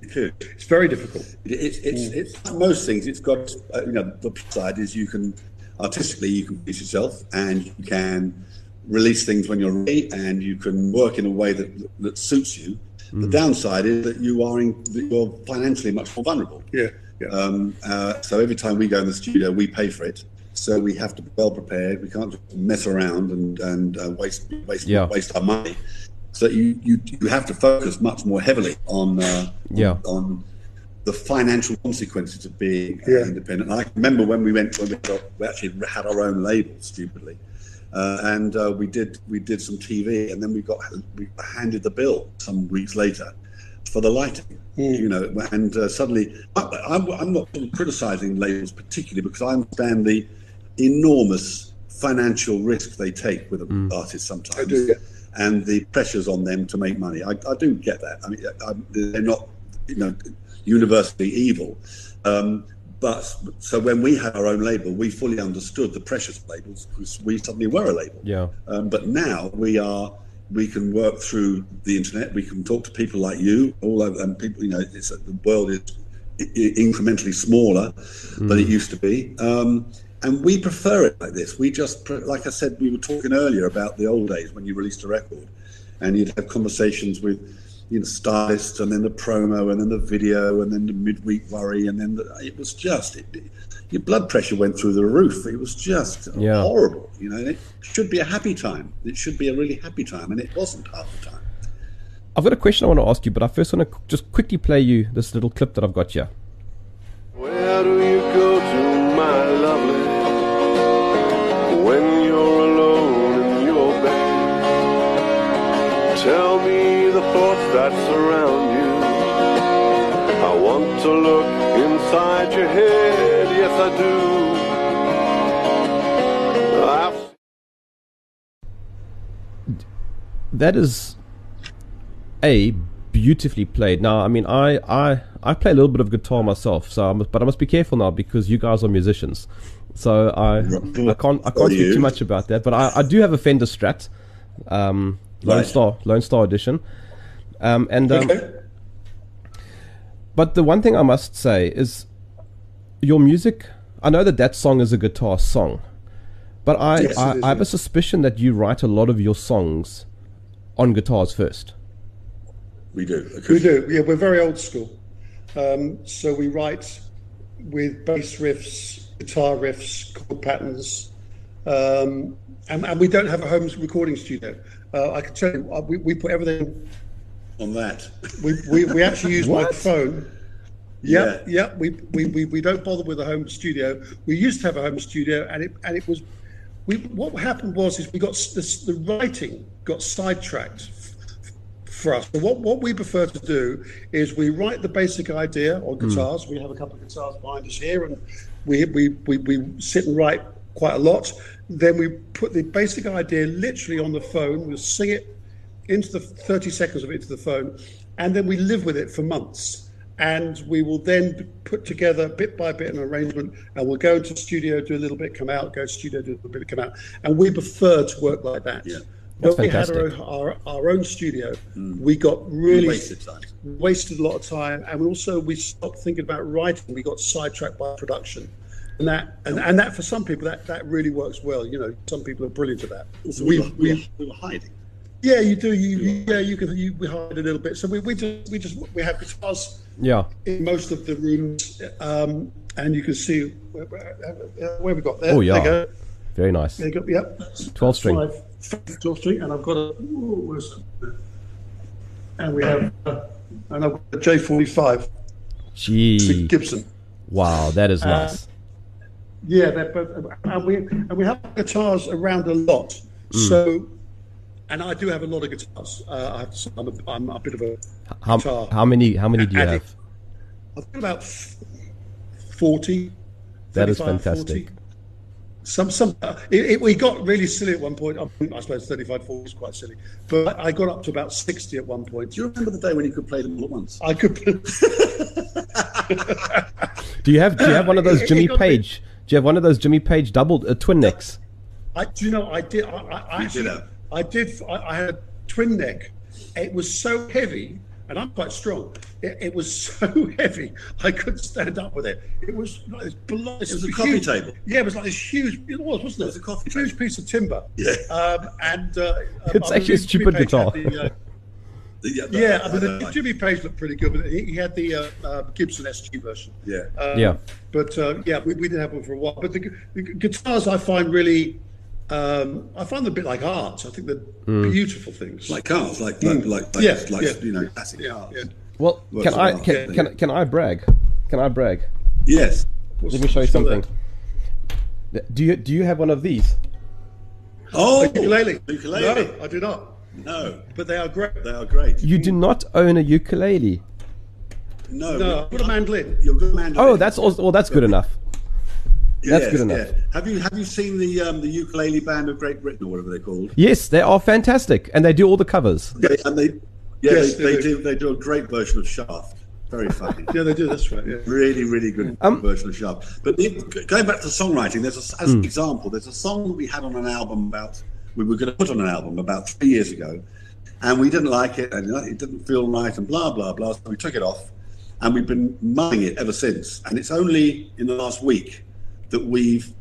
It is. Very difficult. It- It's, it's, it's like most things. It's got, uh, you know, the plus side is you can, artistically, you can police yourself and you can release things when you're ready and you can work in a way that, that suits you. The downside is that you are in, that you're financially much more vulnerable. Yeah, yeah. Um, uh, so every time we go in the studio, we pay for it. So we have to be well prepared. We can't just mess around and and uh, waste waste Yeah. waste our money. So you, you you have to focus much more heavily on uh, Yeah. on the financial consequences of being uh, Yeah. independent. And I remember when we went when we, got, we actually had our own label, stupidly, uh, and uh, we did we did some TV, and then we got we handed the bill some weeks later for the lighting. You know, and uh, suddenly I, I'm, I'm not criticizing labels particularly because I understand the enormous financial risk they take with artists sometimes I do, yeah. and the pressures on them to make money. I, I do get that. I mean, I, they're not, you know, universally evil. Um, but so when we had our own label, we fully understood the pressures of labels because we suddenly were a label. Yeah. Um, but now we are. We can work through the internet. We can talk to people like you. All over, and people, you know, it's the world is i- i- incrementally smaller than it used to be. Um, and we prefer it like this. We just, like I said, we were talking earlier about the old days when you released a record, and you'd have conversations with, you know, stylists, and then the promo, and then the video, and then the midweek worry, and then the, it was just, it, your blood pressure went through the roof. It was just Yeah. horrible, you know. And it should be a happy time. It should be a really happy time, and it wasn't half the time. I've got a question I want to ask you, but I first want to just quickly play you this little clip that I've got here. Where do you go Tell me the thoughts that surround you. I want to look inside your head, yes I do. I've... That is a beautifully played. Now, I mean, I, I, I play a little bit of guitar myself, so I must, but I must be careful now because you guys are musicians. So I, I can't, I can't speak too much about that. But I, I do have a Fender Strat. Um, Lone Right. Star Lone Star Edition, um, and um, Okay. but the one thing I must say is your music. I know that that song is a guitar song, but I, Yes, I, is, I have a suspicion that you write a lot of your songs on guitars first. We do. We do. Yeah, we're very old school. Um, so we write with bass riffs, guitar riffs, chord patterns, um, and, and we don't have a home recording studio. Uh, I can tell you, uh, we, we put everything. On that. We, we, we actually use my What? phone. Yeah, yeah. We, we, we, we don't bother with a home studio. We used to have a home studio, and it and it was. We, what happened was is we got s- this, the writing got sidetracked f- for us. So what, what we prefer to do is we write the basic idea on guitars. We have a couple of guitars behind us here, and we, we, we, we sit and write quite a lot. Then we put the basic idea literally on the phone. We'll sing it into the 30 seconds of it into the phone, and then we live with it for months. And we will then put together bit by bit an arrangement, and we'll go into the studio, do a little bit, come out, go to studio, do a little bit, come out. And we prefer to work like that. Yeah. That's when we had our, our, our own studio, mm. we got really Wasted time. wasted a lot of time, and also we stopped thinking about writing. We got sidetracked by production, and that and, and that for some people that that really works well. You know, some people are brilliant at that. Also, we, we, were, we, we were hiding. yeah, you do. You, you yeah, you can you we hide a little bit. So we, we just we just we have guitars Yeah. in most of the rooms, um, and you can see where, where, uh, where we got there. Oh, yeah. There you go. Very nice. There you go. Yep. 12 string. Five, five, 12 string, and I've got a. ooh, where's- and we have, uh, and I've got a J45 Gee. Gibson. Wow, that is nice. Yeah, they're, but, and we and we have guitars around a lot. So, and I do have a lot of guitars. Uh, I have to say, I'm a, I'm a bit of a How, guitar. how many how many do you addict. have? I've got about forty. That is fantastic. 40. Some some it, it, we got really silly at one point. I, mean, I suppose 35, 40 is quite silly, but I got up to about sixty at one point. Do you remember the day when you could play them all at once? I could. Do you have do you have one of those It- it Jimmy got me- Page? Do you have one of those Jimmy Page double uh, twin necks? I do you know I did. I, I, I actually, did have. I did. I, I had a twin neck. It was so heavy, and I'm quite strong. It, it was so heavy, I couldn't stand up with it. It was like this. blo- It was a coffee table. Yeah, it was like this huge. It was, wasn't it? It was a coffee huge table. piece of timber. Yeah. Um, and uh, It's I actually a stupid guitar. the, uh, Yeah, yeah, I mean, the, Jimmy Page looked pretty good, but he, he had the uh, uh, Gibson SG version. Yeah. Um, Yeah. But uh, yeah, we, we didn't have one for a while. But the, the guitars I find really, um, I find them a bit like art. I think they're Hmm. beautiful things. like cars, like like like, like, Yeah, like yeah. you know, classic yeah, cars. yeah. Well, Works can I can, Yeah. can can I brag? Can I brag? Yes. Let me show you Still something. Do you do you have one of these? Oh, Ukulele. Ukulele. No, I do not. No, But they are great. they are great. You do not own a ukulele. No, No, I've got a mandolin. You're a good man. Oh, that's also, well, that's good enough. that's good enough. Have you have you seen the um, the ukulele band of Great Britain or whatever they're called? Yes, they are fantastic, and they do all the covers. Yeah, and they yeah Yes, they, they they, do. do. they do a great version of Shaft. Very funny. Yeah, they do. That's right. Yeah. Really, really good Um, version of Shaft. But the, going back to songwriting, there's a, as an example, there's a song that we had on an album about we were going to put on an album about three years ago, and we didn't like it, and it didn't feel right, and blah blah blah. So we took it off, and we've been mumming it ever since. And it's only in the last week that we've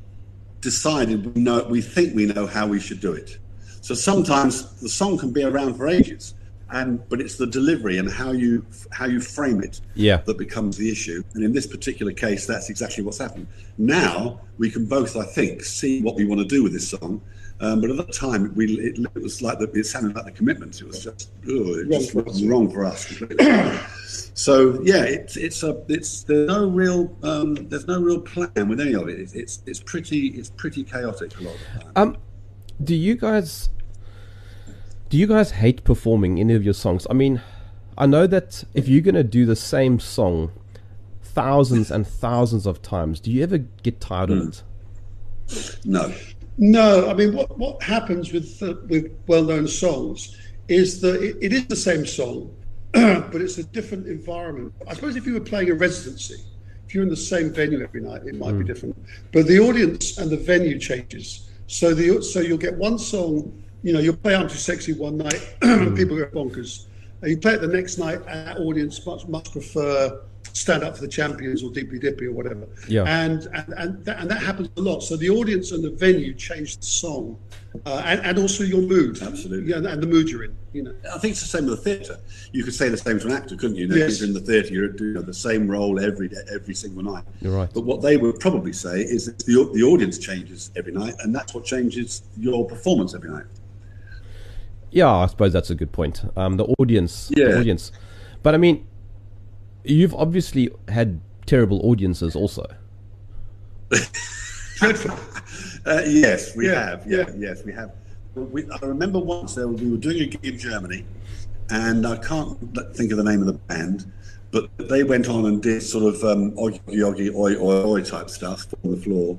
decided we know we think we know how we should do it. So sometimes the song can be around for ages, and but it's the delivery and how you how you frame it Yeah. that becomes the issue. And in this particular case, that's exactly what's happened. Now we can both, I think, see what we want to do with this song. Um, but at that time, we it, it was like the, it sounded like the commitment. It was just, it just Wrong. was wrong for us. so yeah, it's it's a it's there's no real um, there's no real plan with any of it. It's it's, it's pretty it's pretty chaotic a lot of the time. Um, do you guys do you guys hate performing any of your songs? I mean, I know that if you're gonna do the same song thousands and thousands of times, do you ever get tired of it? no, No, I mean, what what happens with uh, with well-known songs is that it, it is the same song, but it's a different environment. I suppose if you were playing a residency, if you're in the same venue every night, it might be different. But the audience and the venue changes. So the so you'll get one song, you know, you'll play "I'm Too Sexy" one night, and people go bonkers. And you play it the next night, and that audience much much prefer "Stand Up for the Champions" or "Deeply Dippy" or whatever. Yeah. And and and that, and that happens a lot. So the audience and the venue change the song, uh, and and also your mood. Absolutely. Yeah, and, and the mood you're in. You know. I think it's the same with the theatre. You could say the same to an actor, couldn't you? you know, Yes. If you're in the theatre, you're doing the same role every day, every single night. You're right. But what they would probably say is that the, the audience changes every night, and that's what changes your performance every night. Yeah, I suppose that's a good point. Um, the audience, the audience. But I mean, you've obviously had terrible audiences also. Dreadful. Uh, yes, we Yeah, have. Yeah, yeah. yes, we have. We, I remember once there, we were doing a gig in Germany, and I can't think of the name of the band, but they went on and did sort of um, oggy oggy oi oi oi type stuff on the floor,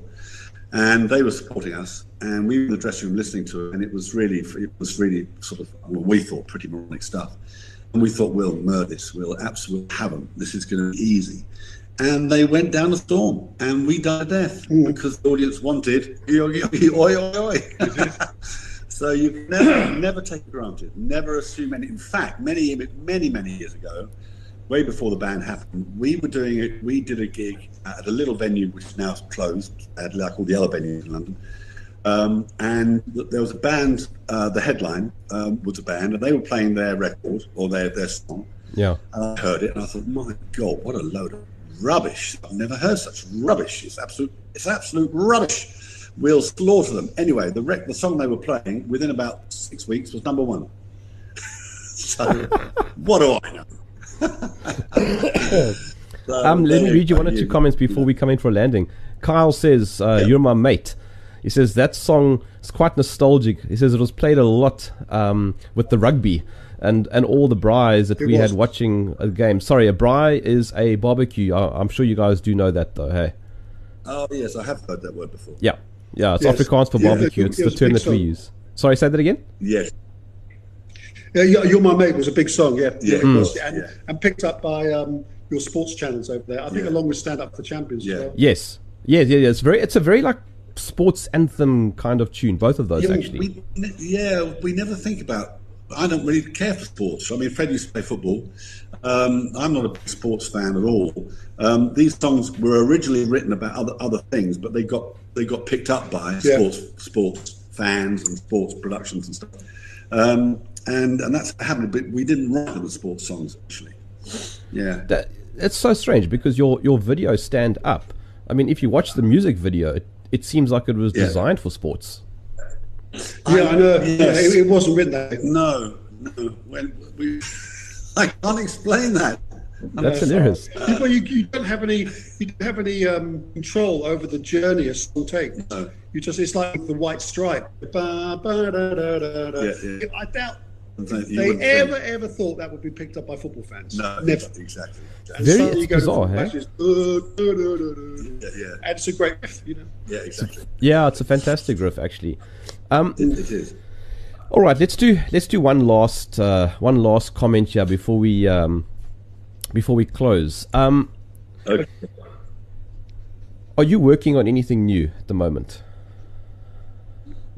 and they were supporting us, and we were in the dressing room listening to it, and it was really, it was really sort of well, we thought pretty moronic stuff, and we thought we'll murder this, we'll absolutely have them, this is going to be easy. And they went down a storm, and we died a death hmm. because the audience wanted oi oi oi. So you can never, never take it granted. Never assume any. In fact, many, many, many years ago, way before the ban happened, we were doing it. We did a gig at a little venue which is now closed, at like all the other venues in London. Um, and there was a band. Uh, the headline um, was a band, and they were playing their record or their their song. Yeah. And I heard it, and I thought, my God, what a load of rubbish! I've never heard such rubbish. It's absolute. It's absolute rubbish. We'll slaughter them. Anyway, the rec- the song they were playing within about six weeks was number one. so, what do I know? So, Um, let me read you one or two comments before we come in for a landing. Kyle says, uh, Yeah. You're my mate. He says, That song is quite nostalgic. He says it was played a lot um, with the rugby and, and all the braais that It we had watching a game. Sorry, a braai is a barbecue. I, I'm sure you guys do know that, though. Hey. Oh yes, I have heard that word before. Yeah. Yeah, it's Yes. Afrikaans for barbecue. it- it's it the term that we use. Sorry, say that again? Yes, Yeah, yeah, You're My Mate was a big song, yeah. Yeah, was, was, and, yeah. and picked up by um, your sports channels over there. I think Yeah. along with Stand Up for Champions Yeah. well. Yes. Yeah, yeah, yeah. It's very. It's a very like sports anthem kind of tune. Both of those Yeah, actually. We, yeah, we never think about. I don't really care for sports. I mean, Fred used to play football. Um, I'm not a big sports fan at all. Um, these songs were originally written about other other things, but they got they got picked up by Yeah. sports sports fans and sports productions and stuff. Um, and and that's what happened. But we didn't write them as sports songs actually. Yeah. that, it's so strange because your your videos stand up. I mean, if you watch the music video, it, it seems like it was Yeah. designed for sports. Yeah, I know. Yes. It, it wasn't written that. No, no. When we, I can't explain that. That's hilarious. You- Well, you, you don't have any, you don't have any um, control over the journey a song takes. No. You just, it's like the white stripe. Ba, ba, da, da, da, da. Yeah, yeah. I doubt You they ever, think. ever thought that would be picked up by football fans. No, never. exactly. And Very- suddenly you go bizarre, football hey? matches, uh, da, da, da, da. Yeah, yeah, and it's a great riff, you know. yeah, exactly. Yeah, it's a fantastic riff actually. Um, It, it is. all right, let's do let's do one last uh, one last comment here before we um, before we close. Um, Okay. are you working on anything new at the moment?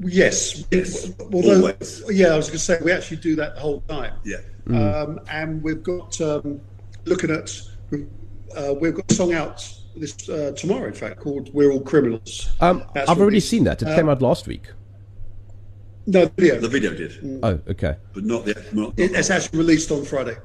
Yes. Yes, Although, always. yeah, I was going to say we actually do that the whole time. Yeah. Um, and we've got um, looking at uh, we've got a song out this uh, tomorrow, in fact, called "We're All Criminals." Um, I've already released. seen that. It Uh, came out last week. No, video. The video did, Oh, okay. but not the. Not, It- it's actually released on Friday.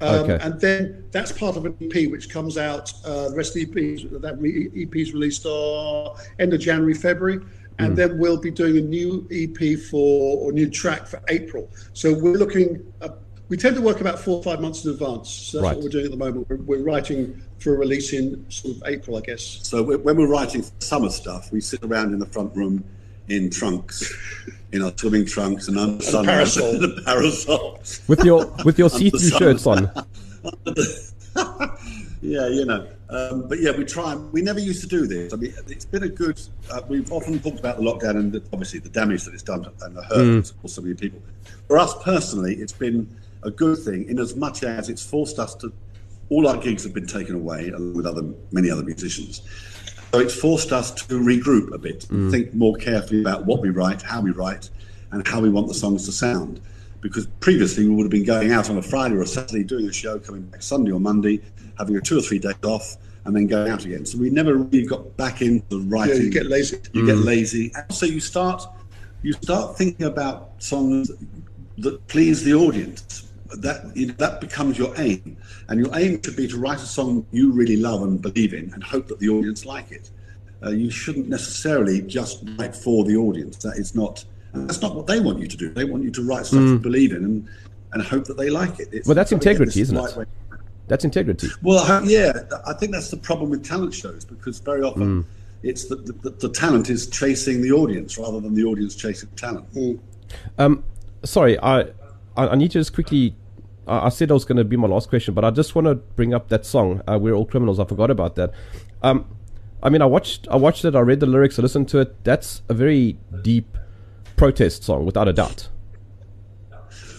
Um, Okay. And then that's part of an EP which comes out. Uh, the rest of the EP, that re- EP is released uh, end of January, February. And Hmm. then we'll be doing a new EP for, or new track for April. So we're looking, uh, we tend to work about four or five months in advance. So that's Right. what we're doing at the moment. We're, we're writing for a release in sort of April, I guess. so we- when we're writing summer stuff, we sit around in the front room in trunks, in our swimming trunks and under sun parasol. and a parasol. With your with your Under see-through shirts on. Yeah, you know. Um, but yeah, we try. We never used to do this. I mean, it's been a good. Uh, we've often talked about the lockdown and the, obviously the damage that it's done and the hurt for so many people. For us personally, it's been a good thing in as much as it's forced us to. All our gigs have been taken away, along with other many other musicians. So it's forced us to regroup a bit, and think more carefully about what we write, how we write, and how we want the songs to sound. Because previously we would have been going out on a Friday or a Saturday, doing a show, coming back Sunday or Monday, having a two or three days off, and then going out again. So we never really got back into the Yeah, writing. you get lazy. You get lazy. And so you start you start thinking about songs that please the audience. That you know, that becomes your aim, and your aim should be to write a song you really love and believe in, and hope that the audience like it. Uh, you shouldn't necessarily just write for the audience. That is not. That's not what they want you to do. They want you to write stuff you believe in and, and hope that they like it. It's Well, that's you've got to get integrity, isn't it? way. That's integrity. Well, yeah, I think that's the problem with talent shows because very often it's that the, the, the talent is chasing the audience rather than the audience chasing the talent. Um, sorry, I, I I need to just quickly. I I said that was going to be my last question, but I just want to bring up that song. Uh, We're all criminals. I forgot about that. Um, I mean, I watched, I watched it. I read the lyrics. I listened to it. That's a very deep protest song, without a doubt.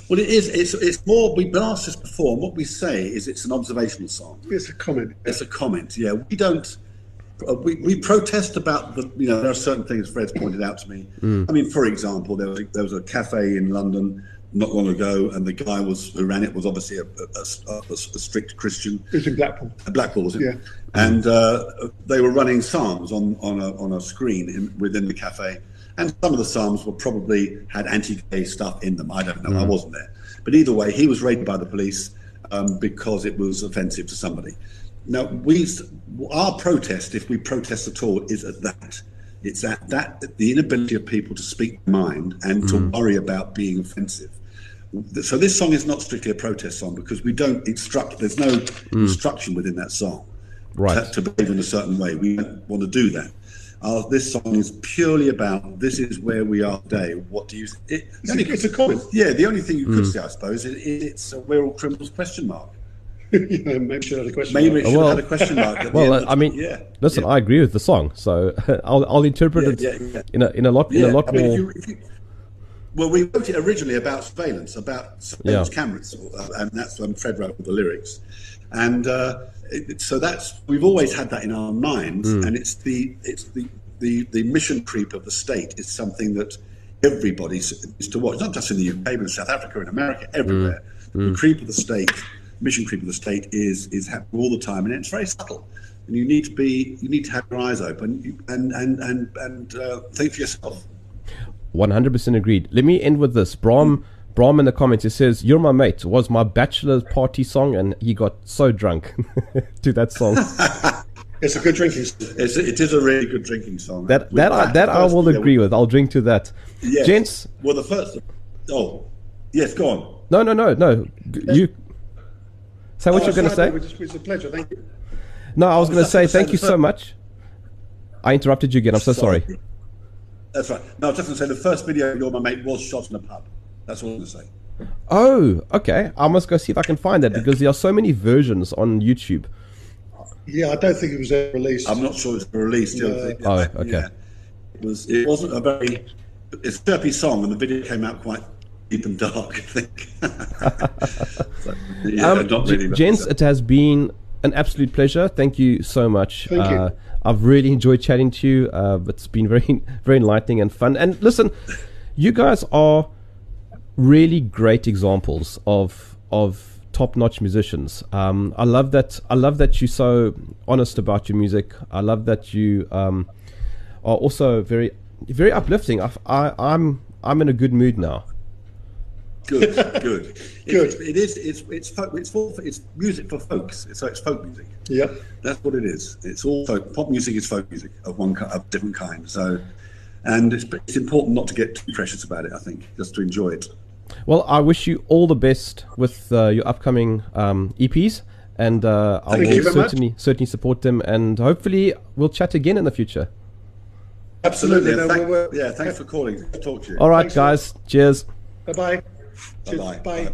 Well, it is. It's it's more. We've been asked this before. And what we say is it's an observational song. It's a comment. It's a comment. Yeah, we don't. uh, We, we protest about the you know there are certain things Fred's pointed out to me. I mean, for example, there was a, there was a cafe in London not long ago, and the guy was who ran it was obviously a, a, a, a strict Christian. It's in Blackpool. Blackpool, was it? Yeah. And uh, they were running psalms on on a, on a screen in, within the cafe, and some of the psalms were probably had anti-gay stuff in them. I don't know. I mm. wasn't there, but either way, he was raided by the police um, because it was offensive to somebody. Now, we our protest, if we protest at all, is at that. It's at that the inability of people to speak their mind and to mm. worry about being offensive. So this song is not strictly a protest song because we don't instruct. There's no mm. instruction within that song Right. to, to behave in a certain way. We don't want to do that. Uh, this song is purely about this is where we are today. What do you? It, It's a, it's a comment. yeah, the only thing you could say, I suppose, is it's a we're all criminals question mark. you know, maybe should have a question. Maybe mark. it should Well- have had a question mark. Well, end uh, I mean, yeah. listen, yeah. I agree with the song, so I'll I'll interpret Yeah, it yeah, yeah. in a in a lot in a lot I mean, more. if you, if you, well, we wrote it originally about surveillance, about surveillance Yeah. cameras, uh, and that's when Fred wrote all the lyrics. And uh, it, so that's we've always had that in our minds, Hmm. and it's the it's the, the the mission creep of the state is something that everybody is to watch, not just in the UK, but in South Africa, in America, everywhere. Hmm. The creep of the state, mission creep of the state, is is happening all the time, and it's very subtle. And you need to be, you need to have your eyes open and and and and uh, think for yourself. One hundred percent agreed. Let me end with this. Brahm Brahm in the comments he says, You're my mate was my bachelor's party song and he got so drunk to that song. It's a good drinking. song. It's, it is a really good drinking song. That that I, that I will agree with. I'll drink to that. Yes. Gents Well, the first. Oh, yes. Go on. No no no no. You Say what Oh, you're gonna sorry, say? It's a pleasure. Thank you. No, I was gonna say thank you so much. I interrupted you again, I'm so sorry. That's right. No, I was just going to say the first video You're My Mate was shot in a pub. That's all I'm going to say. Oh, okay. I must go see if I can find that because there are so many versions on YouTube. Yeah, I don't think it was ever released. I'm not sure it's released. the other. Oh, okay. yeah. It was. It wasn't a very. It's a chirpy song, and the video came out quite deep and dark. I think. So, yeah, Um, not really. but- gents, it has been an absolute pleasure. Thank you so much. Thank you. Uh, I've really enjoyed chatting to you. Uh, it's been very, very enlightening and fun. And listen, you guys are really great examples of of top-notch musicians. Um, I love that. I love that you're so honest about your music. I love that you um, are also very, very uplifting. I, I, I'm I'm in a good mood now. Good, good, Good. It, it is. It's it's folk, it's for, it's music for folks. So it's folk music. yeah. That's what it is. It's all folk. Pop music is folk music of one of different kind. So, and it's, it's important not to get too precious about it. I think just to enjoy it. Well, I wish you all the best with uh, your upcoming um, EPs, and uh, I Thank will you very much. certainly certainly support them. And hopefully, we'll chat again in the future. Absolutely. No, thank- we're- yeah. Thanks for calling. Good to talk to you. All right, Thanks a lot. guys. Cheers. Bye bye. Bye-bye. Bye.